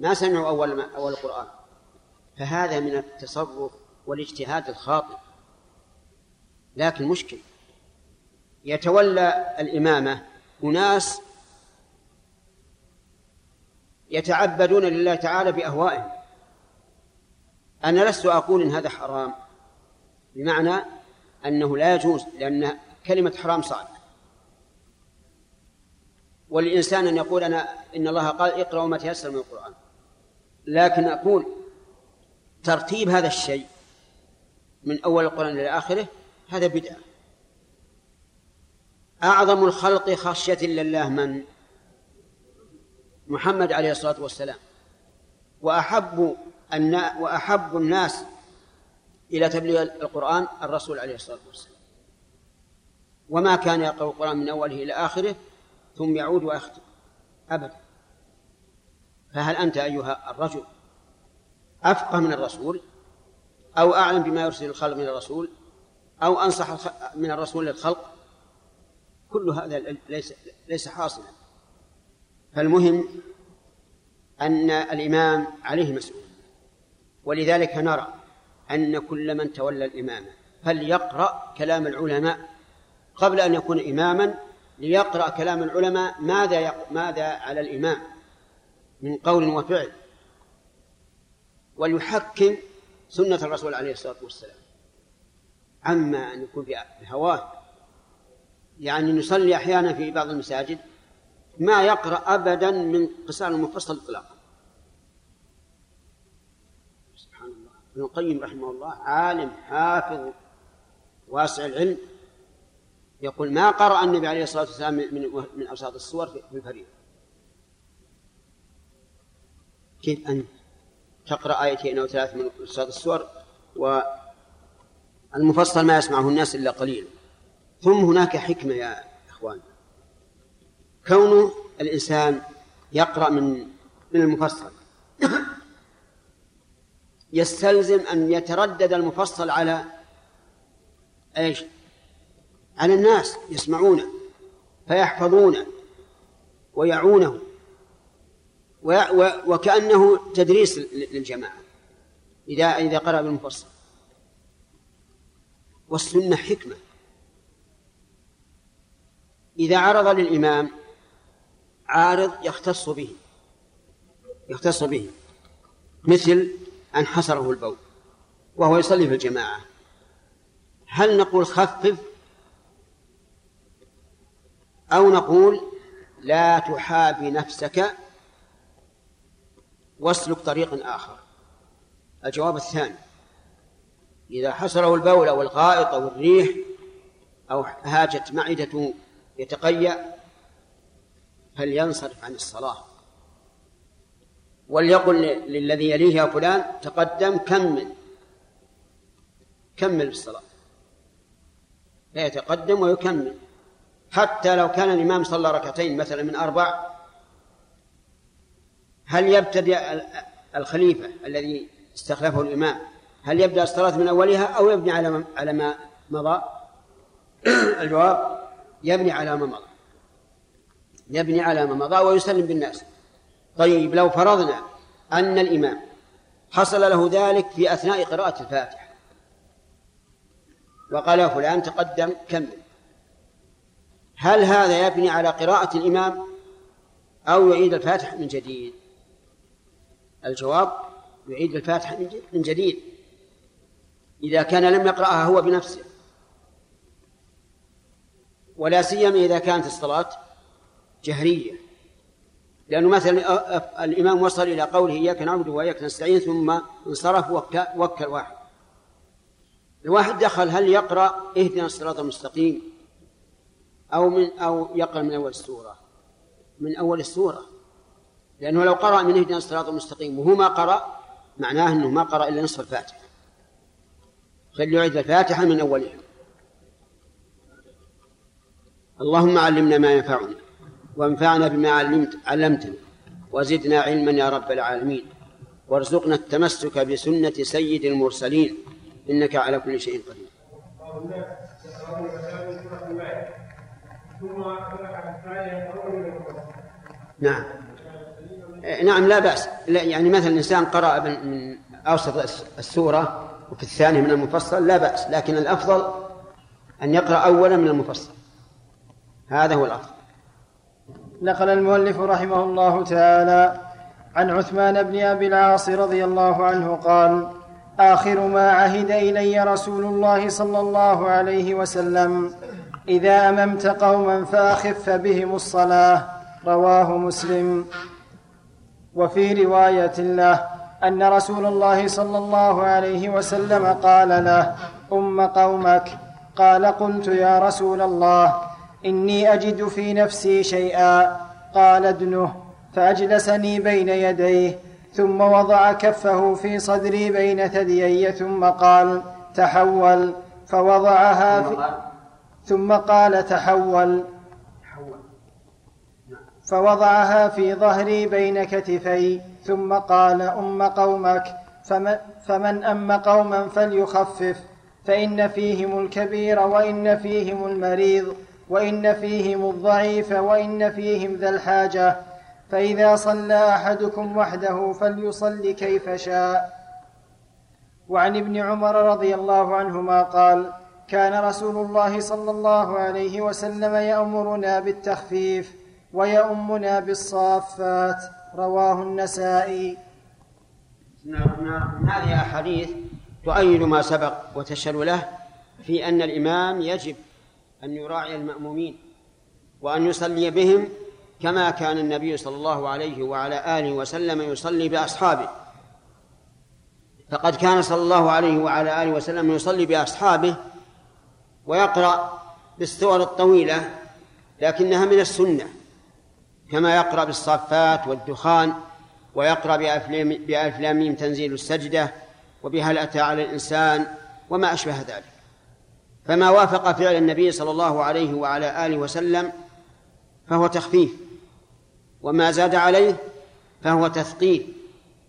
B: ما سمعوا أول ما أول القرآن. فهذا من التصرف والاجتهاد الخاطئ. لكن مشكل يتولى الإمامة أناس يتعبدون لله تعالى بأهوائهم. أنا لست أقول إن هذا حرام بمعنى أنه لا يجوز لأن كلمة حرام صعبة وللإنسان أن يقول أنا إن الله قال اقرأوا ما تيسر من القرآن. لكن أقول ترتيب هذا الشيء من أول القرآن إلى آخره هذا بدعة. أعظم الخلق خشية لله من؟ محمد عليه الصلاة والسلام. وأحب وأحب الناس إلى تبليغ القرآن الرسول عليه الصلاة والسلام. وما كان يقرأ القرآن من أوله إلى آخره ثم يعود ويختم. أبدا. فهل أنت أيها الرجل أفقه من الرسول أو أعلم بما يرسل الخلق من الرسول أو أنصح من الرسول للخلق؟ كل هذا ليس ليس حاصلا. فالمهم أن الإمام عليه مسؤول. ولذلك نرى أن كل من تولى الإمامة فليقرأ كلام العلماء قبل أن يكون إماما ليقرأ كلام العلماء ماذا يق... ماذا على الإمام من قول وفعل. وليحكم سنة الرسول عليه الصلاة والسلام. عما أن يكون بهواه يعني نصلي أحيانا في بعض المساجد ما يقرأ أبدا من قصار المفصل إطلاقا سبحان الله ابن القيم رحمه الله عالم حافظ واسع العلم يقول ما قرأ النبي عليه الصلاة والسلام من من أوساط الصور في الفريضة؟ كيف أن تقرأ آيتين أو ثلاث من أوساط الصور والمفصل ما يسمعه الناس إلا قليل؟ ثم هناك حكمة يا إخوان. كون الإنسان يقرأ من من المفصل. يستلزم أن يتردد المفصل على إيش؟ على الناس يسمعونه فيحفظونه ويعونه وكأنه تدريس للجماعة إذا إذا قرأ بالمفصل والسنة حكمة إذا عرض للإمام عارض يختص به يختص به مثل أن حصره البول وهو يصلي في الجماعة. هل نقول خفف؟ أو نقول لا تحابي نفسك واسلك طريق آخر. الجواب الثاني إذا حصره البول أو الغائط أو الريح أو هاجت معدته يتقيأ فلينصرف عن الصلاة. وليقل للذي يليه يا فلان تقدم كمل. كمل بالصلاة. فيتقدم ويكمل. حتى لو كان الإمام صلى ركعتين مثلا من أربع هل يبتدئ الخليفة الذي استخلفه الإمام هل يبدأ الصلاة من أولها أو يبني على على ما مضى؟ الجواب يبني على ما مضى. يبني على ما مضى ويسلم بالناس. طيب لو فرضنا أن الإمام حصل له ذلك في أثناء قراءة الفاتحة وقال فلان تقدم كمل. هل هذا يبني على قراءة الإمام أو يعيد الفاتحة من جديد؟ الجواب يعيد الفاتحة من جديد. إذا كان لم يقرأها هو بنفسه. ولا سيما إذا كانت الصلاة جهرية. لأنه مثلا الإمام وصل إلى قوله إياك نعبد وإياك نستعين ثم انصرف وكل واحد. الواحد دخل هل يقرأ اهدنا الصراط المستقيم؟ أو من أو يقرأ من أول السورة من أول السورة. لأنه لو قرأ من اهدنا الصراط المستقيم وهو ما قرأ معناه أنه ما قرأ إلا نصف الفاتحة. فليعد الفاتحة من أولها. اللهم علمنا ما ينفعنا. وانفعنا بما علمت علمتنا وزدنا علما يا رب العالمين. وارزقنا التمسك بسنة سيد المرسلين. إنك على كل شيء قدير. نعم. نعم لا بأس. لا يعني مثلا الإنسان قرأ من أوسط السورة وفي الثاني من المفصل لا بأس. لكن الأفضل أن يقرأ أولا من المفصل. هذا هو الأفضل.
A: نقل المؤلف رحمه الله تعالى عن عثمان بن أبي العاص رضي الله عنه قال آخر ما عهد إلي رسول الله صلى الله عليه وسلم إذا أممت قوما فأخف بهم الصلاة رواه مسلم. وفي رواية له أن رسول الله صلى الله عليه وسلم قال له أم قومك؟ قال قلت يا رسول الله إني أجد في نفسي شيئا قال ادنه فأجلسني بين يديه ثم وضع كفه في صدري بين ثديي ثم قال تحول فوضعها في ثم قال تحول. فوضعها في ظهري بين كتفي ثم قال أم قومك فمن, فمن أم قوما فليخفف فإن فيهم الكبير وإن فيهم المريض. وإن فيهم الضعيف وإن فيهم ذا الحاجة فإذا صلى أحدكم وحده فليصل كيف شاء. وعن ابن عمر رضي الله عنهما قال كان رسول الله صلى الله عليه وسلم يأمرنا بالتخفيف ويؤمنا بالصافات. رواه النسائي.
B: هذه أحاديث تؤيد ما سبق وتشهد له في أن الإمام يجب أن يراعي المأمومين وأن يصلي بهم كما كان النبي صلى الله عليه وعلى آله وسلم يصلي بأصحابه. فقد كان صلى الله عليه وعلى آله وسلم يصلي بأصحابه ويقرأ بالسور الطويلة لكنها من السنة كما يقرأ بالصافات والدخان ويقرأ بألف لام تنزيل السجدة وبهل أتى على الإنسان وما أشبه ذلك. فما وافق فعل النبي صلى الله عليه وعلى آله وسلم فهو تخفيف وما زاد عليه فهو تثقيل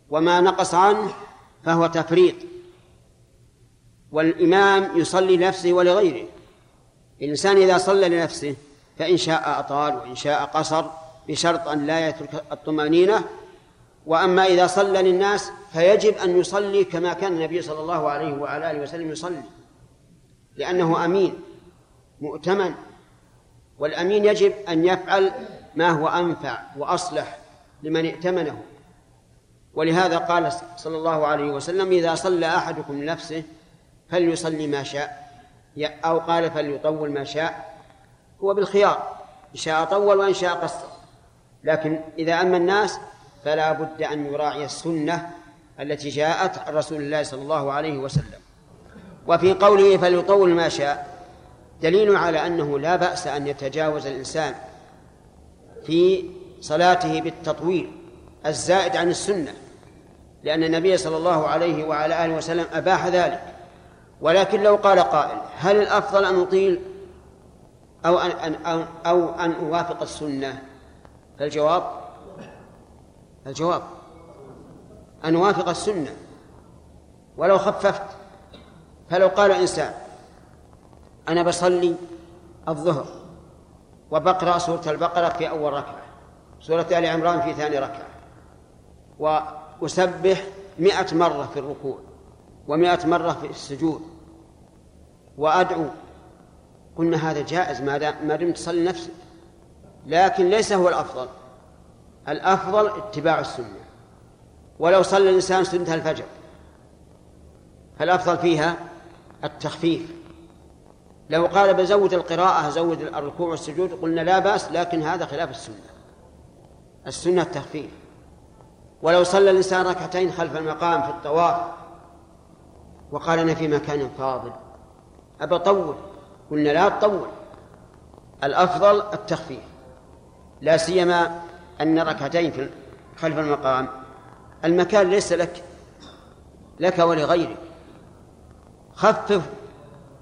B: وما نقص عنه فهو تفريط. والإمام يصلي لنفسه ولغيره. الإنسان إذا صلى لنفسه فإن شاء أطال وإن شاء قصر بشرط أن لا يترك الطمأنينة. وأما إذا صلى للناس فيجب أن يصلي كما كان النبي صلى الله عليه وعلى آله وسلم يصلي. لأنه أمين مؤتمن. والأمين يجب أن يفعل ما هو أنفع وأصلح لمن ائتمنه. ولهذا قال صلى الله عليه وسلم إذا صلى أحدكم لنفسه فليصلي ما شاء. أو قال فليطول ما شاء. هو بالخيار إن شاء طول وإن شاء قصر. لكن إذا أما الناس فلا بد أن يراعي السنة التي جاءت عن رسول الله صلى الله عليه وسلم. وفي قوله فليطول ما شاء دليل على أنه لا بأس أن يتجاوز الإنسان في صلاته بالتطويل الزائد عن السنة لأن النبي صلى الله عليه وعلى آله وسلم أباح ذلك. ولكن لو قال قائل هل الأفضل أن أطيل أو أن أو, أو أن أوافق السنة؟ فالجواب الجواب أن أوافق السنة. ولو خففت فلو قال إنسان أنا بصلي الظهر وبقرأ سورة البقرة في أول ركعة سورة آل عمران في ثاني ركعة وأسبح مئة مرة في الركوع ومئة مرة في السجود وأدعو قلنا هذا جائز ما دمت تصلي نفسك. لكن ليس هو الأفضل. الأفضل اتباع السنة. ولو صلى الإنسان سنة الفجر فالأفضل فيها التخفيف. لو قال بزود القراءة زود الركوع والسجود قلنا لا بأس لكن هذا خلاف السنة. السنة التخفيف. ولو صلى الإنسان ركعتين خلف المقام في الطواف وقال أنا في مكان فاضل. أبى أطول قلنا لا تطول. الأفضل التخفيف. لا سيما أن ركعتين في خلف المقام. المكان ليس لك لك ولغيرك. خفف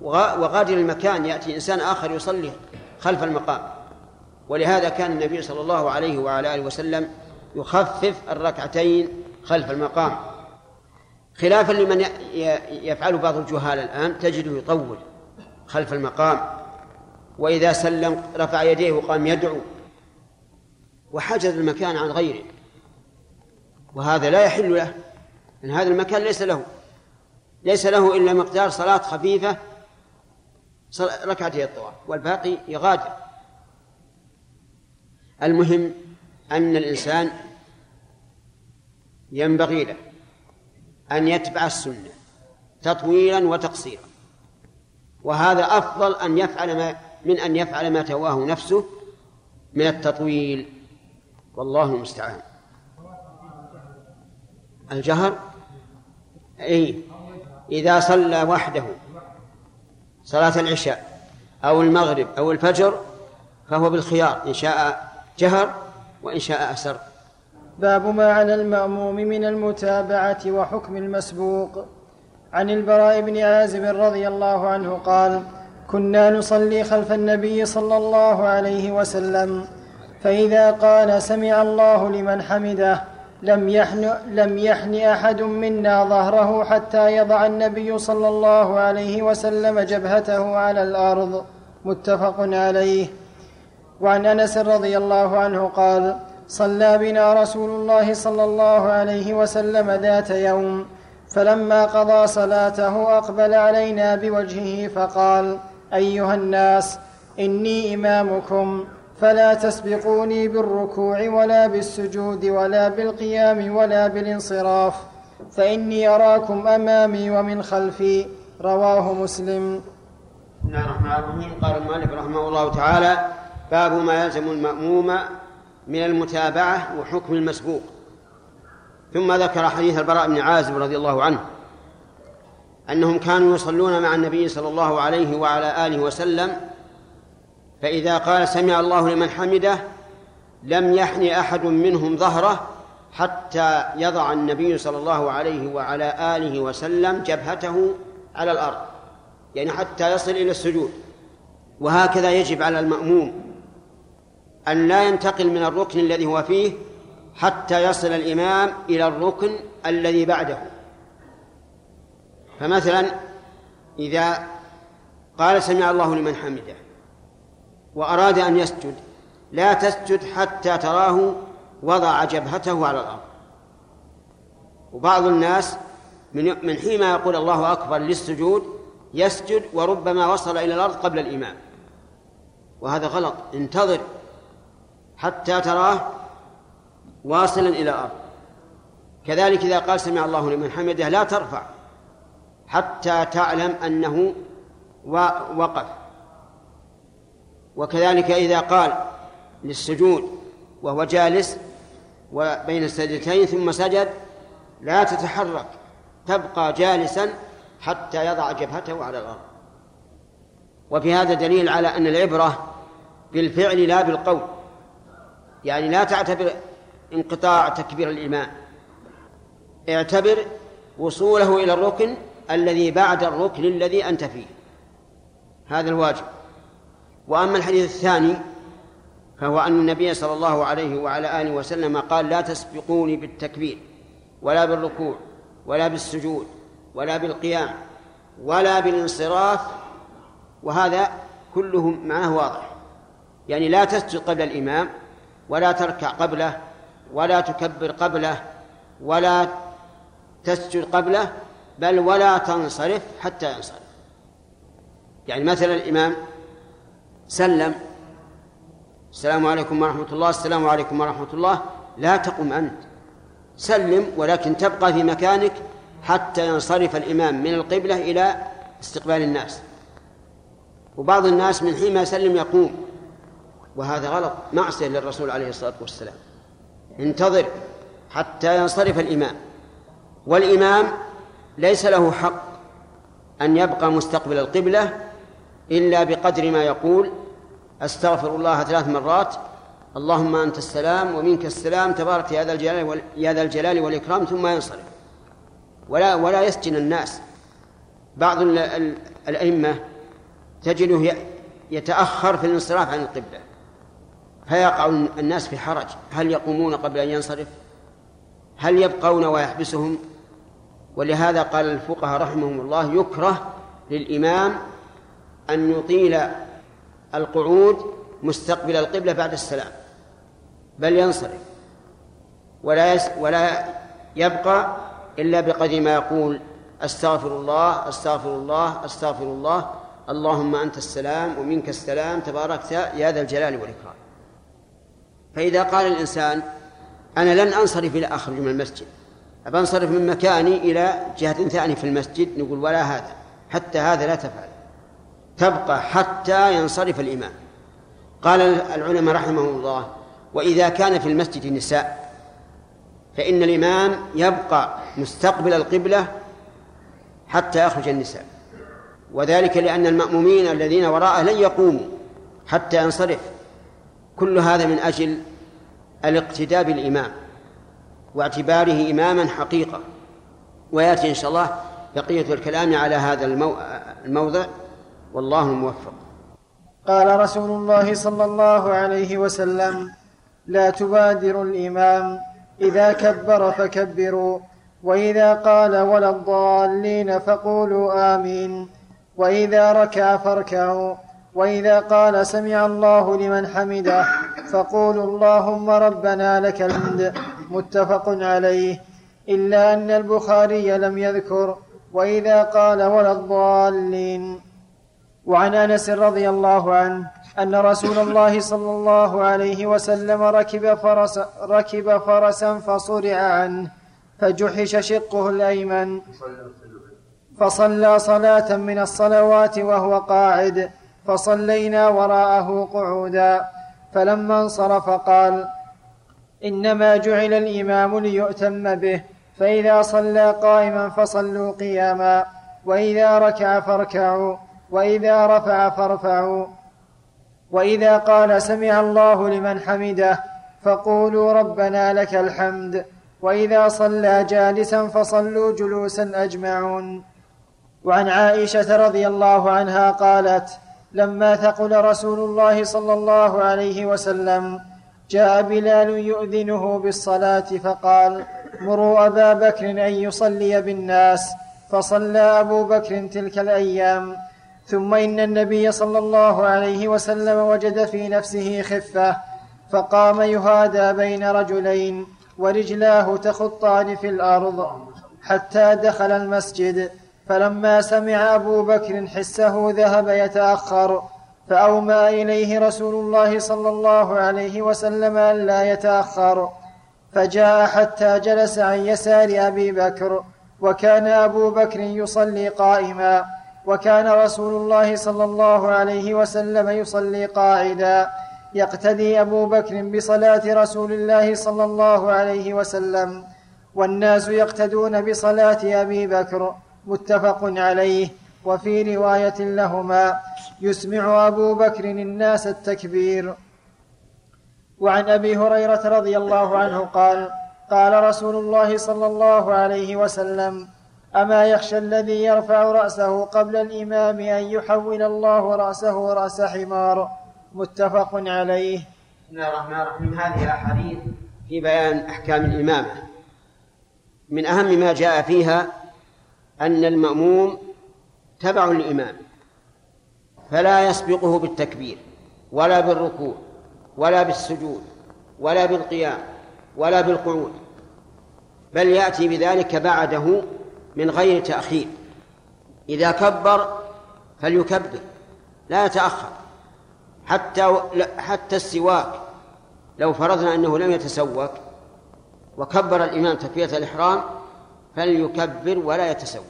B: وغادر المكان يأتي إنسان آخر يصلي خلف المقام. ولهذا كان النبي صلى الله عليه وعلى آله وسلم يخفف الركعتين خلف المقام. خلافا لمن يفعل بعض الجهال الآن تجده يطول خلف المقام وإذا سلم رفع يديه وقام يدعو. وحجز المكان عن غيره. وهذا لا يحل له أن هذا المكان ليس له. ليس له إلا مقدار صلاة خفيفة ركعتي الطواف والباقي يغادر. المهم أن الإنسان ينبغي له أن يتبع السنة تطويلا وتقصيرا. وهذا أفضل أن يفعل ما من أن يفعل ما تواه نفسه من التطويل. والله المستعان. الجهر؟ أي إذا صلى وحده صلاة العشاء أو المغرب أو الفجر فهو بالخيار إن شاء جهر وإن شاء أسر.
A: باب ما على المأموم من المتابعة وحكم المسبوق. عن البراء بن عازب رضي الله عنه قال كنا نصلي خلف النبي صلى الله عليه وسلم فإذا قال سمع الله لمن حمده لم يحن, لم يحن أحد منا ظهره حتى يضع النبي صلى الله عليه وسلم جبهته على الأرض. متفق عليه. وعن أنس رضي الله عنه قال صلى بنا رسول الله صلى الله عليه وسلم ذات يوم فلما قضى صلاته أقبل علينا بوجهه فقال أيها الناس إني إمامكم. فلا تسبقوني بالركوع ولا بالسجود ولا بالقيام ولا بالانصراف فإني أراكم أمامي ومن خلفي رواه مسلم.
B: بسم الله الرحمن الرحيم. قال المؤلف رحمه الله تعالى باب ما يلزم المأموم من المتابعة وحكم المسبوق. ثم ذكر حديث البراء بن عازب رضي الله عنه أنهم كانوا يصلون مع النبي صلى الله عليه وعلى آله وسلم فإذا قال سمع الله لمن حمده لم يحن أحد منهم ظهره حتى يضع النبي صلى الله عليه وعلى آله وسلم جبهته على الأرض يعني حتى يصل إلى السجود. وهكذا يجب على المأموم أن لا ينتقل من الركن الذي هو فيه حتى يصل الإمام إلى الركن الذي بعده. فمثلا إذا قال سمع الله لمن حمده وأراد أن يسجد لا تسجد حتى تراه وضع جبهته على الأرض. وبعض الناس من من حين يقول الله أكبر للسجود يسجد وربما وصل إلى الأرض قبل الإمام. وهذا غلط انتظر حتى تراه واصلا إلى الأرض. كذلك إذا قال سمع الله لمن حمده لا ترفع حتى تعلم أنه وقف. وكذلك إذا قال للسجود وهو جالس وبين السجدتين ثم سجد لا تتحرك تبقى جالسا حتى يضع جبهته على الأرض. وفي هذا دليل على أن العبرة بالفعل لا بالقول يعني لا تعتبر انقطاع تكبير الإمام اعتبر وصوله إلى الركن الذي بعد الركن الذي أنت فيه. هذا الواجب. وأما الحديث الثاني فهو أن النبي صلى الله عليه وعلى آله وسلم قال لا تسبقوني بالتكبير ولا بالركوع ولا بالسجود ولا بالقيام ولا بالانصراف وهذا كله معناه واضح. يعني لا تسجد قبل الإمام ولا تركع قبله ولا تكبر قبله ولا تسجد قبله بل ولا تنصرف حتى ينصرف. يعني مثلا الإمام سلم. السلام عليكم ورحمة الله. السلام عليكم ورحمة الله. لا تقم أنت. سلم ولكن تبقى في مكانك حتى ينصرف الإمام من القبلة إلى استقبال الناس. وبعض الناس من حين ما يسلم يقوم. وهذا غلط. معصية للرسول عليه الصلاة والسلام. انتظر حتى ينصرف الإمام. والإمام ليس له حق أن يبقى مستقبل القبلة إلا بقدر ما يقول أستغفر الله ثلاث مرات اللهم أنت السلام ومنك السلام تبارك يا ذا الجلال يا ذا الجلال والإكرام ثم ينصرف. ولا ولا يسجن الناس. بعض الأئمة تجده يتأخر في الانصراف عن القبلة. فيقع الناس في حرج. هل يقومون قبل أن ينصرف؟ هل يبقون ويحبسهم؟ ولهذا قال الفقهاء رحمهم الله يكره للإمام أن يطيل القعود مستقبل القبلة بعد السلام. بل ينصرف. ولا ولا يبقى إلا بقدر ما يقول أستغفر الله أستغفر الله أستغفر الله. اللهم أنت السلام ومنك السلام. تباركت يا ذا الجلال والإكرام. فإذا قال الإنسان أنا لن أنصرف إلى أخرج من المسجد. أنصرف من مكاني إلى جهة ثانية في المسجد؟ نقول ولا هذا. حتى هذا لا تفعل. تبقى حتى ينصرف الإمام. قال العلماء رحمهم الله وإذا كان في المسجد نساء فإن الإمام يبقى مستقبل القبلة حتى يخرج النساء. وذلك لأن المأمومين الذين وراءه لن يقوموا حتى ينصرف. كل هذا من أجل الاقتداء بالإمام واعتباره إماما حقيقة. ويأتي إن شاء الله بقية الكلام على هذا الموضع. والله الموفق
A: قال رسول الله صلى الله عليه وسلم لا تبادر الإمام إذا كبر فكبروا وإذا قال ولا الضالين فقولوا آمين وإذا ركع فاركعوا وإذا قال سمع الله لمن حمده فقولوا اللهم ربنا لك الحمد. متفق عليه. إلا أن البخاري لم يذكر وإذا قال ولا الضالين. وعن أنس رضي الله عنه أن رسول الله صلى الله عليه وسلم ركب فرس ركب فرسا فصرع عنه فجحش شقه الأيمن. فصلى صلاة من الصلوات وهو قاعد فصلينا وراءه قعودا. فلما انصرف قال إنما جعل الإمام ليؤتم به فإذا صلى قائما فصلوا قياما وإذا ركع فاركعوا. وإذا رفع فارفعوا. وإذا قال سمع الله لمن حمده فقولوا ربنا لك الحمد. وإذا صلى جالسا فصلوا جلوسا أجمعون. وعن عائشة رضي الله عنها قالت لما ثقل رسول الله صلى الله عليه وسلم جاء بلال يؤذنه بالصلاة فقال مروا أبا بكر أن يصلي بالناس. فصلى أبو بكر تلك الأيام. ثم إن النبي صلى الله عليه وسلم وجد في نفسه خفة فقام يهادى بين رجلين ورجلاه تخطان في الأرض حتى دخل المسجد. فلما سمع أبو بكر حسه ذهب يتأخر فاومى إليه رسول الله صلى الله عليه وسلم الا يتأخر. فجاء حتى جلس عن يسار أبي بكر وكان أبو بكر يصلي قائما. وكان رسول الله صلى الله عليه وسلم يصلي قاعدا. يقتدي أبو بكر بصلاة رسول الله صلى الله عليه وسلم والناس يقتدون بصلاة أبي بكر متفق عليه. وفي رواية لهما يسمع أبو بكر الناس التكبير. وعن أبي هريرة رضي الله عنه قال قال رسول الله صلى الله عليه وسلم أما يخشى الذي يرفع رأسه قبل الإمام أن يحول الله رأسه رأس حمار. متفق عليه.
B: بسم الله الرحمن الرحيم. هذه الأحاديث في بيان أحكام الإمامة. من أهم ما جاء فيها أن المأموم تبع للإمام فلا يسبقه بالتكبير ولا بالركوع ولا بالسجود ولا بالقيام ولا بالقعود بل يأتي بذلك بعده من غير تأخير. إذا كبر فليكبر لا يتأخر حتى حتى السواك لو فرضنا أنه لم يتسوك وكبر الإمام تكبيرة الإحرام فليكبر ولا يتسوى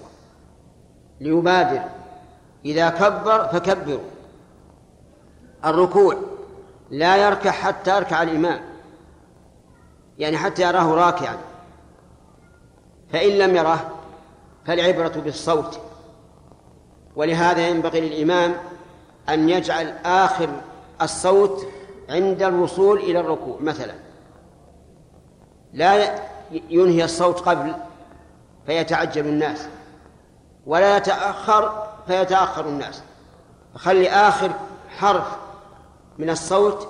B: ليبادر إذا كبر فكبروا. الركوع لا يركع حتى يركع الإمام يعني حتى يراه راكعا. فإن لم يره فالعبرة بالصوت. ولهذا ينبغي للإمام أن يجعل آخر الصوت عند الوصول إلى الركوع مثلا. لا ينهي الصوت قبل فيتعجل الناس ولا يتأخر فيتأخر الناس. خلي آخر حرف من الصوت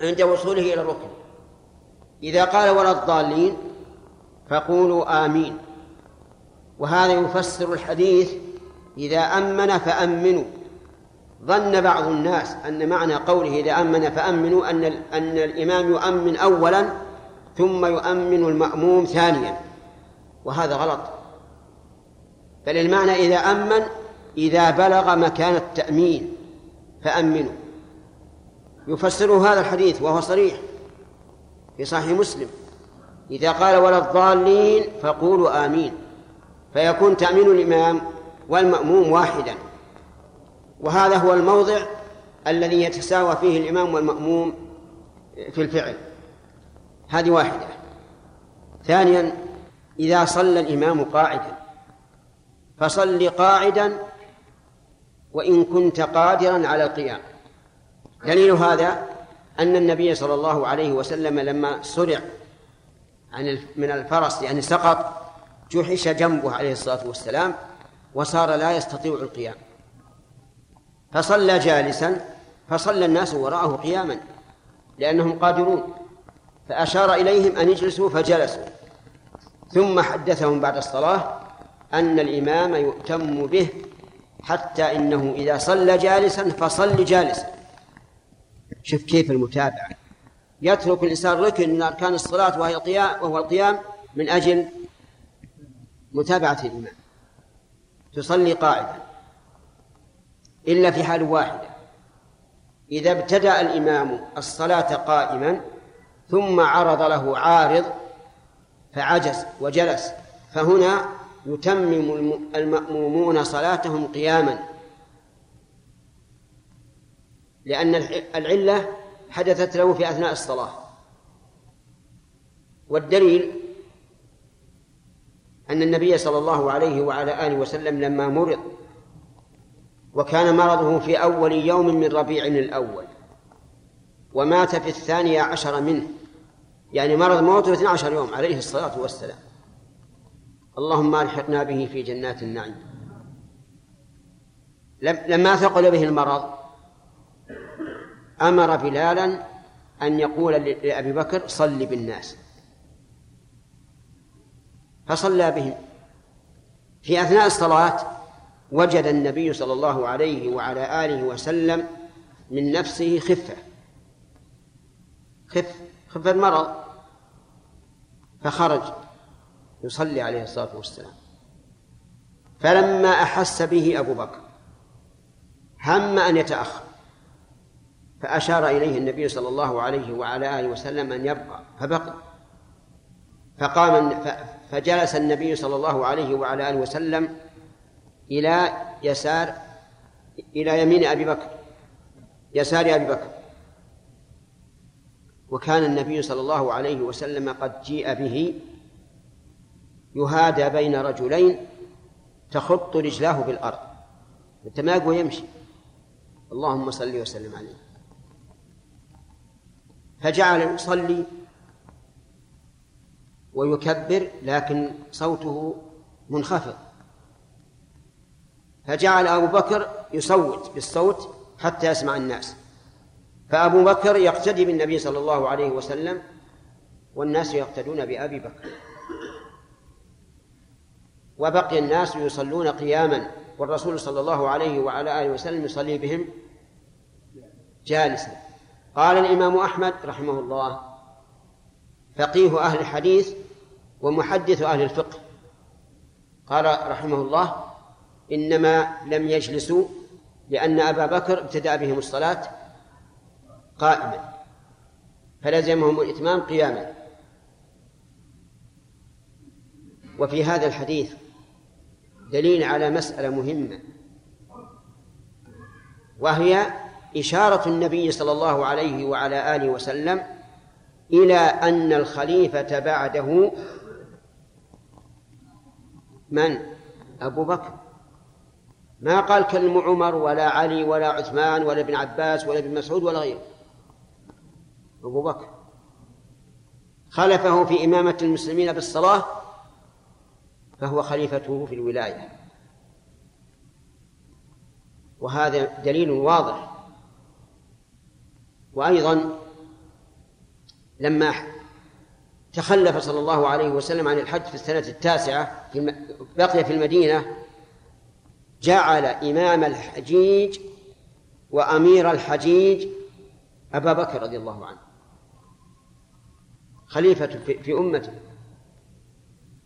B: عند وصوله إلى الركن إذا قال ولا الضالين فقولوا آمين. وهذا يفسر الحديث إذا أمن فأمنوا. ظن بعض الناس أن معنى قوله إذا أمن فأمنوا أن أن الإمام يؤمن أولا ثم يؤمن المأموم ثانيا. وهذا غلط. بل المعنى إذا أمن إذا بلغ مكان التأمين فأمنوا. يفسره هذا الحديث وهو صريح في صحيح مسلم. إذا قال ولا الضالين فقولوا آمين. فيكون تأمين الإمام والمأموم واحدا. وهذا هو الموضع الذي يتساوى فيه الإمام والمأموم في الفعل. هذه واحدة. ثانيا إذا صلى الإمام قاعدا فصل قاعدا وإن كنت قادرا على القيام. دليل هذا أن النبي صلى الله عليه وسلم لما سرع عن من الفرس يعني سقط جحش جنبه عليه الصلاة والسلام وصار لا يستطيع القيام. فصلى جالسا فصلى الناس وراءه قياما لأنهم قادرون. فأشار إليهم أن يجلسوا فجلسوا. ثم حدثهم بعد الصلاة أن الإمام يؤتم به حتى إنه إذا صلى جالسا فصل جالسا. شوف كيف المتابعة. يترك الإنسان ركن من أركان الصلاة وهي القيام وهو القيام من أجل متابعة الإمام تصلي قاعدة إلا في حال واحدة. إذا ابتدأ الإمام الصلاة قائما ثم عرض له عارض فعجز وجلس. فهنا يتمم المأمومون صلاتهم قياما. لأن العلة حدثت له في أثناء الصلاة. والدليل أن النبي صلى الله عليه وعلى آله وسلم لما مرض وكان مرضه في أول يوم من ربيع الأول ومات في الثانية عشر منه يعني مرض موته 12 يوم عليه الصلاة والسلام. اللهم ألحقنا به في جنات النعيم. لما ثقل به المرض أمر بلالا أن يقول لأبي بكر صل بالناس. فصلى بهم. في أثناء الصلاة وجد النبي صلى الله عليه وعلى آله وسلم من نفسه خفة. خف خف المرض فخرج يصلي عليه الصلاة والسلام. فلما أحس به أبو بكر هم أن يتأخر. فأشار إليه النبي صلى الله عليه وعلى آله وسلم أن يبقى. فبقي. فقام فجلس النبي صلى الله عليه وعلى آله وسلم إلى يسار إلى يمين أبي بكر يسار أبي بكر. وكان النبي صلى الله عليه وسلم قد جيء به يهادى بين رجلين تخط رجلاه بالأرض حتى ما يقوى يمشي. اللهم صل وسلم عليه. فجعل يصلي ويكبر لكن صوته منخفض. فجعل أبو بكر يصوت بالصوت حتى يسمع الناس. فأبو بكر يقتدي بالنبي صلى الله عليه وسلم والناس يقتدون بأبي بكر. وبقي الناس يصلون قياما والرسول صلى الله عليه وعلى آله وسلم يصلي بهم جالسا. قال الإمام أحمد رحمه الله فقيه أهل الحديث ومحدث أهل الفقه. قال رحمه الله إنما لم يجلسوا لأن أبا بكر ابتدأ بهم الصلاة قائما فلزمهم الإتمام قياما. وفي هذا الحديث دليل على مسألة مهمة وهي إشارة النبي صلى الله عليه وعلى آله وسلم إلى أن الخليفة بعده من؟ أبو بكر. ما قال كلم عمر ولا علي ولا عثمان ولا ابن عباس ولا ابن مسعود ولا غيره. أبو بكر. خلفه في إمامة المسلمين بالصلاة فهو خليفته في الولاية. وهذا دليل واضح. وأيضا لما تخلف صلى الله عليه وسلم عن الحج في السنة التاسعة في بقي في المدينة جعل إمام الحجيج وأمير الحجيج أبا بكر رضي الله عنه. خليفة في أمته.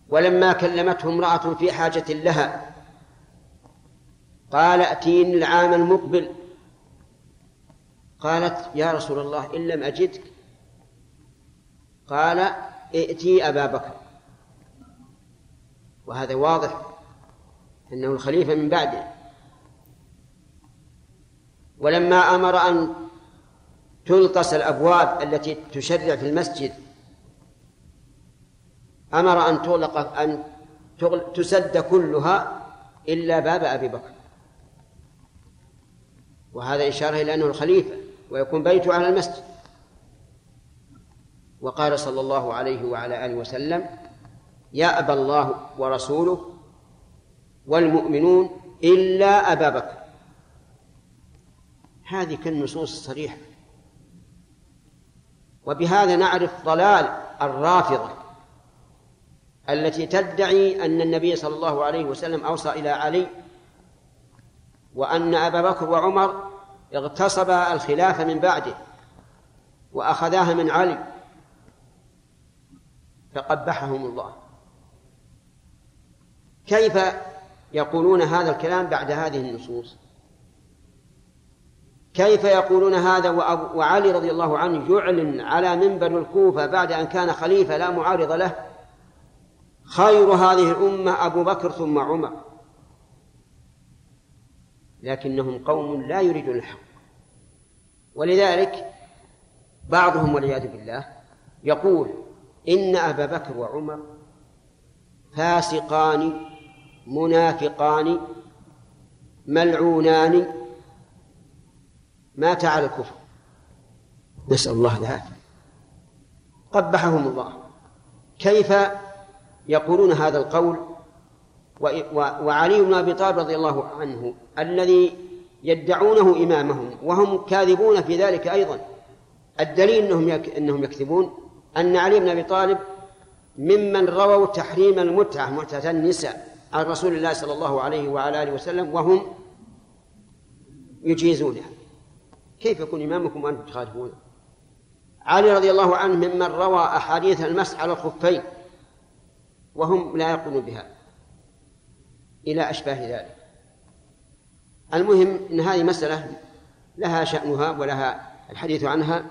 B: ولما كلمته امرأة في حاجة لها قال ائتيني العام المقبل. قالت يا رسول الله إن لم أجدك. قال ائتي أبا بكر. وهذا واضح أنه الخليفة من بعده. ولما أمر أن تلطس الأبواب التي تشرع في المسجد أمر أن تغلق أن تسد كلها إلا باب أبي بكر. وهذا إشارة إلى أنه الخليفة ويكون بيته على المسجد. وقال صلى الله عليه وعلى آله وسلم يأبى الله ورسوله والمؤمنون إلا أبا بكر. هذه كالنصوص الصريحة. وبهذا نعرف ضلال الرافضة التي تدعي أن النبي صلى الله عليه وسلم أوصى إلى علي وأن أبا بكر وعمر اغتصبا الخلافة من بعده وأخذاها من علي. فقبحهم الله. كيف يقولون هذا الكلام بعد هذه النصوص؟ كيف يقولون هذا وعلي رضي الله عنه يعلن على منبر الكوفة بعد أن كان خليفة لا معارض له؟ خير هذه الأمة أبو بكر ثم عمر. لكنهم قوم لا يريدون الحق. ولذلك بعضهم والعياذ بالله يقول إن أبا بكر وعمر فاسقان منافقان ملعونان. مات على الكفر. نسأل الله العافية. قبحهم الله. كيف يقولون هذا القول؟ وعلي بن أبي طالب رضي الله عنه الذي يدعونه إمامهم وهم كاذبون في ذلك أيضا. الدليل إنهم إنهم يكذبون. أن علي بن أبي طالب ممن رووا تحريم المتعة متعة النساء عن رسول الله صلى الله عليه وعلى آله وسلم وهم يجيزونها. كيف يكون إمامكم وأنتم تخالفونه علي رضي الله عنه ممن روى أحاديث المسح على الخفين وهم لا يقولون بها إلى أشباه ذلك. المهم أن هذه مسألة لها شأنها ولها الحديث عنها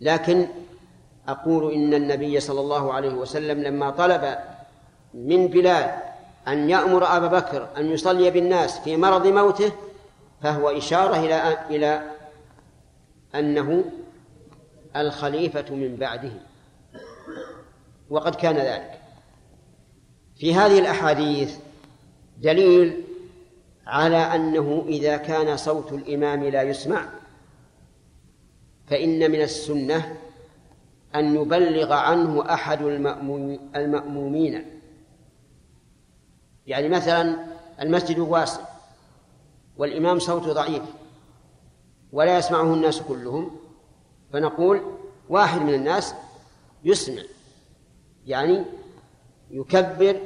B: لكن أقول إن النبي صلى الله عليه وسلم لما طلب من بلال أن يأمر أبا بكر أن يصلي بالناس في مرض موته فهو إشارة إلى إلى أنه الخليفة من بعده. وقد كان ذلك. في هذه الأحاديث دليل على أنه إذا كان صوت الإمام لا يسمع فإن من السنة أن يبلغ عنه أحد المأمومين. يعني مثلا المسجد واسع والإمام صوته ضعيف ولا يسمعه الناس كلهم فنقول واحد من الناس يسمع يعني يكبر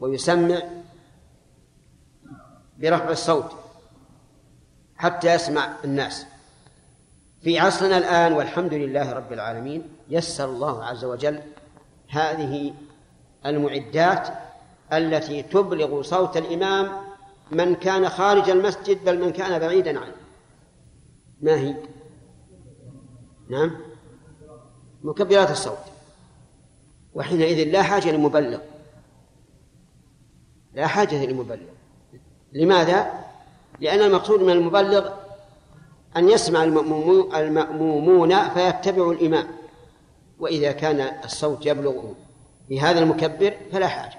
B: ويسمع برفع الصوت حتى يسمع الناس. في عصرنا الآن والحمد لله رب العالمين يسر الله عز وجل هذه المعدات التي تبلغ صوت الإمام من كان خارج المسجد بل من كان بعيدا عنه. ما هي؟ نعم. مكبرات الصوت. وحينئذ لا حاجة لمبلغ لا حاجة لمبلغ لماذا؟ لأن المقصود من المبلغ أن يسمع المأمومون فيتبعوا الإمام. وإذا كان الصوت يبلغ بهذا المكبر فلا حاجة.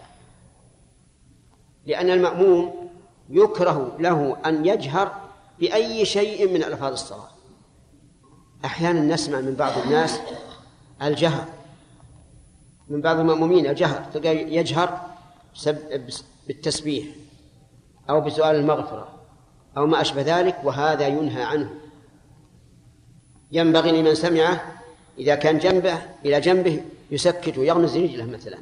B: لأن المأموم يكره له أن يجهر بأي شيء من ألفاظ الصلاة. أحيانا نسمع من بعض الناس الجهر. من بعض المأمومين الجهر يجهر بالتسبيح أو بسؤال المغفرة أو ما أشبه ذلك وهذا ينهى عنه. ينبغي لمن سمعه إذا كان جنبه إلى جنبه يسكت ويغمز رجله مثلا.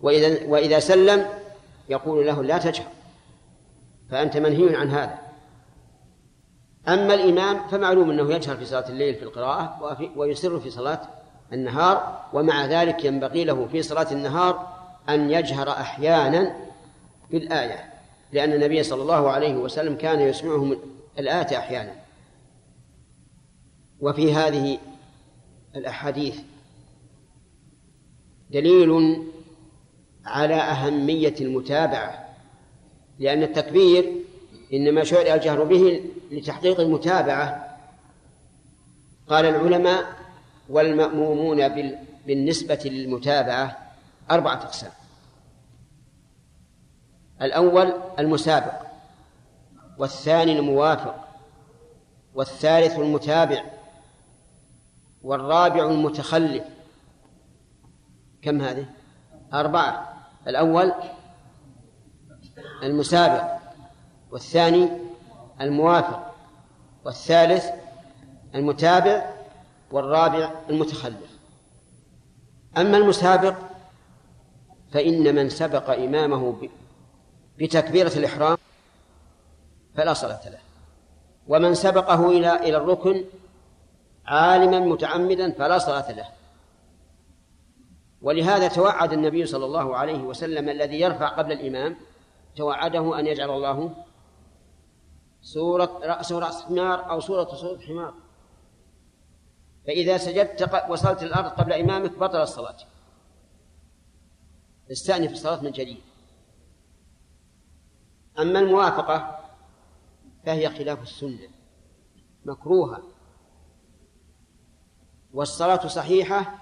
B: وإذا وإذا سلم يقول له لا تجهر فأنت منهي عن هذا. أما الإمام فمعلوم أنه يجهر في صلاة الليل في القراءة ويسر في صلاة النهار ومع ذلك ينبغي له في صلاة النهار أن يجهر أحيانا بالآية لأن النبي صلى الله عليه وسلم كان يسمعهم الآية أحيانا. وفي هذه الأحاديث. دليل على أهمية المتابعة لأن التكبير إنما شرع الجهر به لتحقيق المتابعة. قال العلماء والمأمومون بالنسبة للمتابعة أربعة أقسام. الأول المسابق والثاني الموافق والثالث المتابع. والرابع المتخلف. كم هذه؟ أربعة. الأول المسابق والثاني الموافق والثالث المتابع والرابع المتخلف. أما المسابق فإن من سبق إمامه بتكبيرة الإحرام فلا صلاة له. ومن سبقه إلى إلى الركن عالما متعمدا فلا صلاة له. ولهذا توعد النبي صلى الله عليه وسلم الذي يرفع قبل الإمام توعده أن يجعل الله سورة رأسه رأس حمار أو سورة صورة حمار. فإذا سجدت وصلت الأرض قبل إمامك بطل الصلاة. استأنف الصلاة من جديد. أما الموافقة فهي خلاف السنة مكروهة. والصلاة صحيحة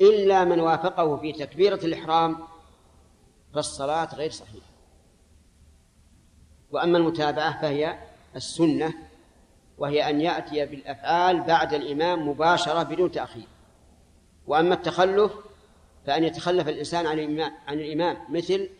B: إلا من وافقه في تكبيرة الإحرام فالصلاة غير صحيحة. وأما المتابعة فهي السنة وهي أن يأتي بالأفعال بعد الإمام مباشرة بدون تأخير. وأما التخلف فأن يتخلف الإنسان عن الإمام, عن الإمام مثل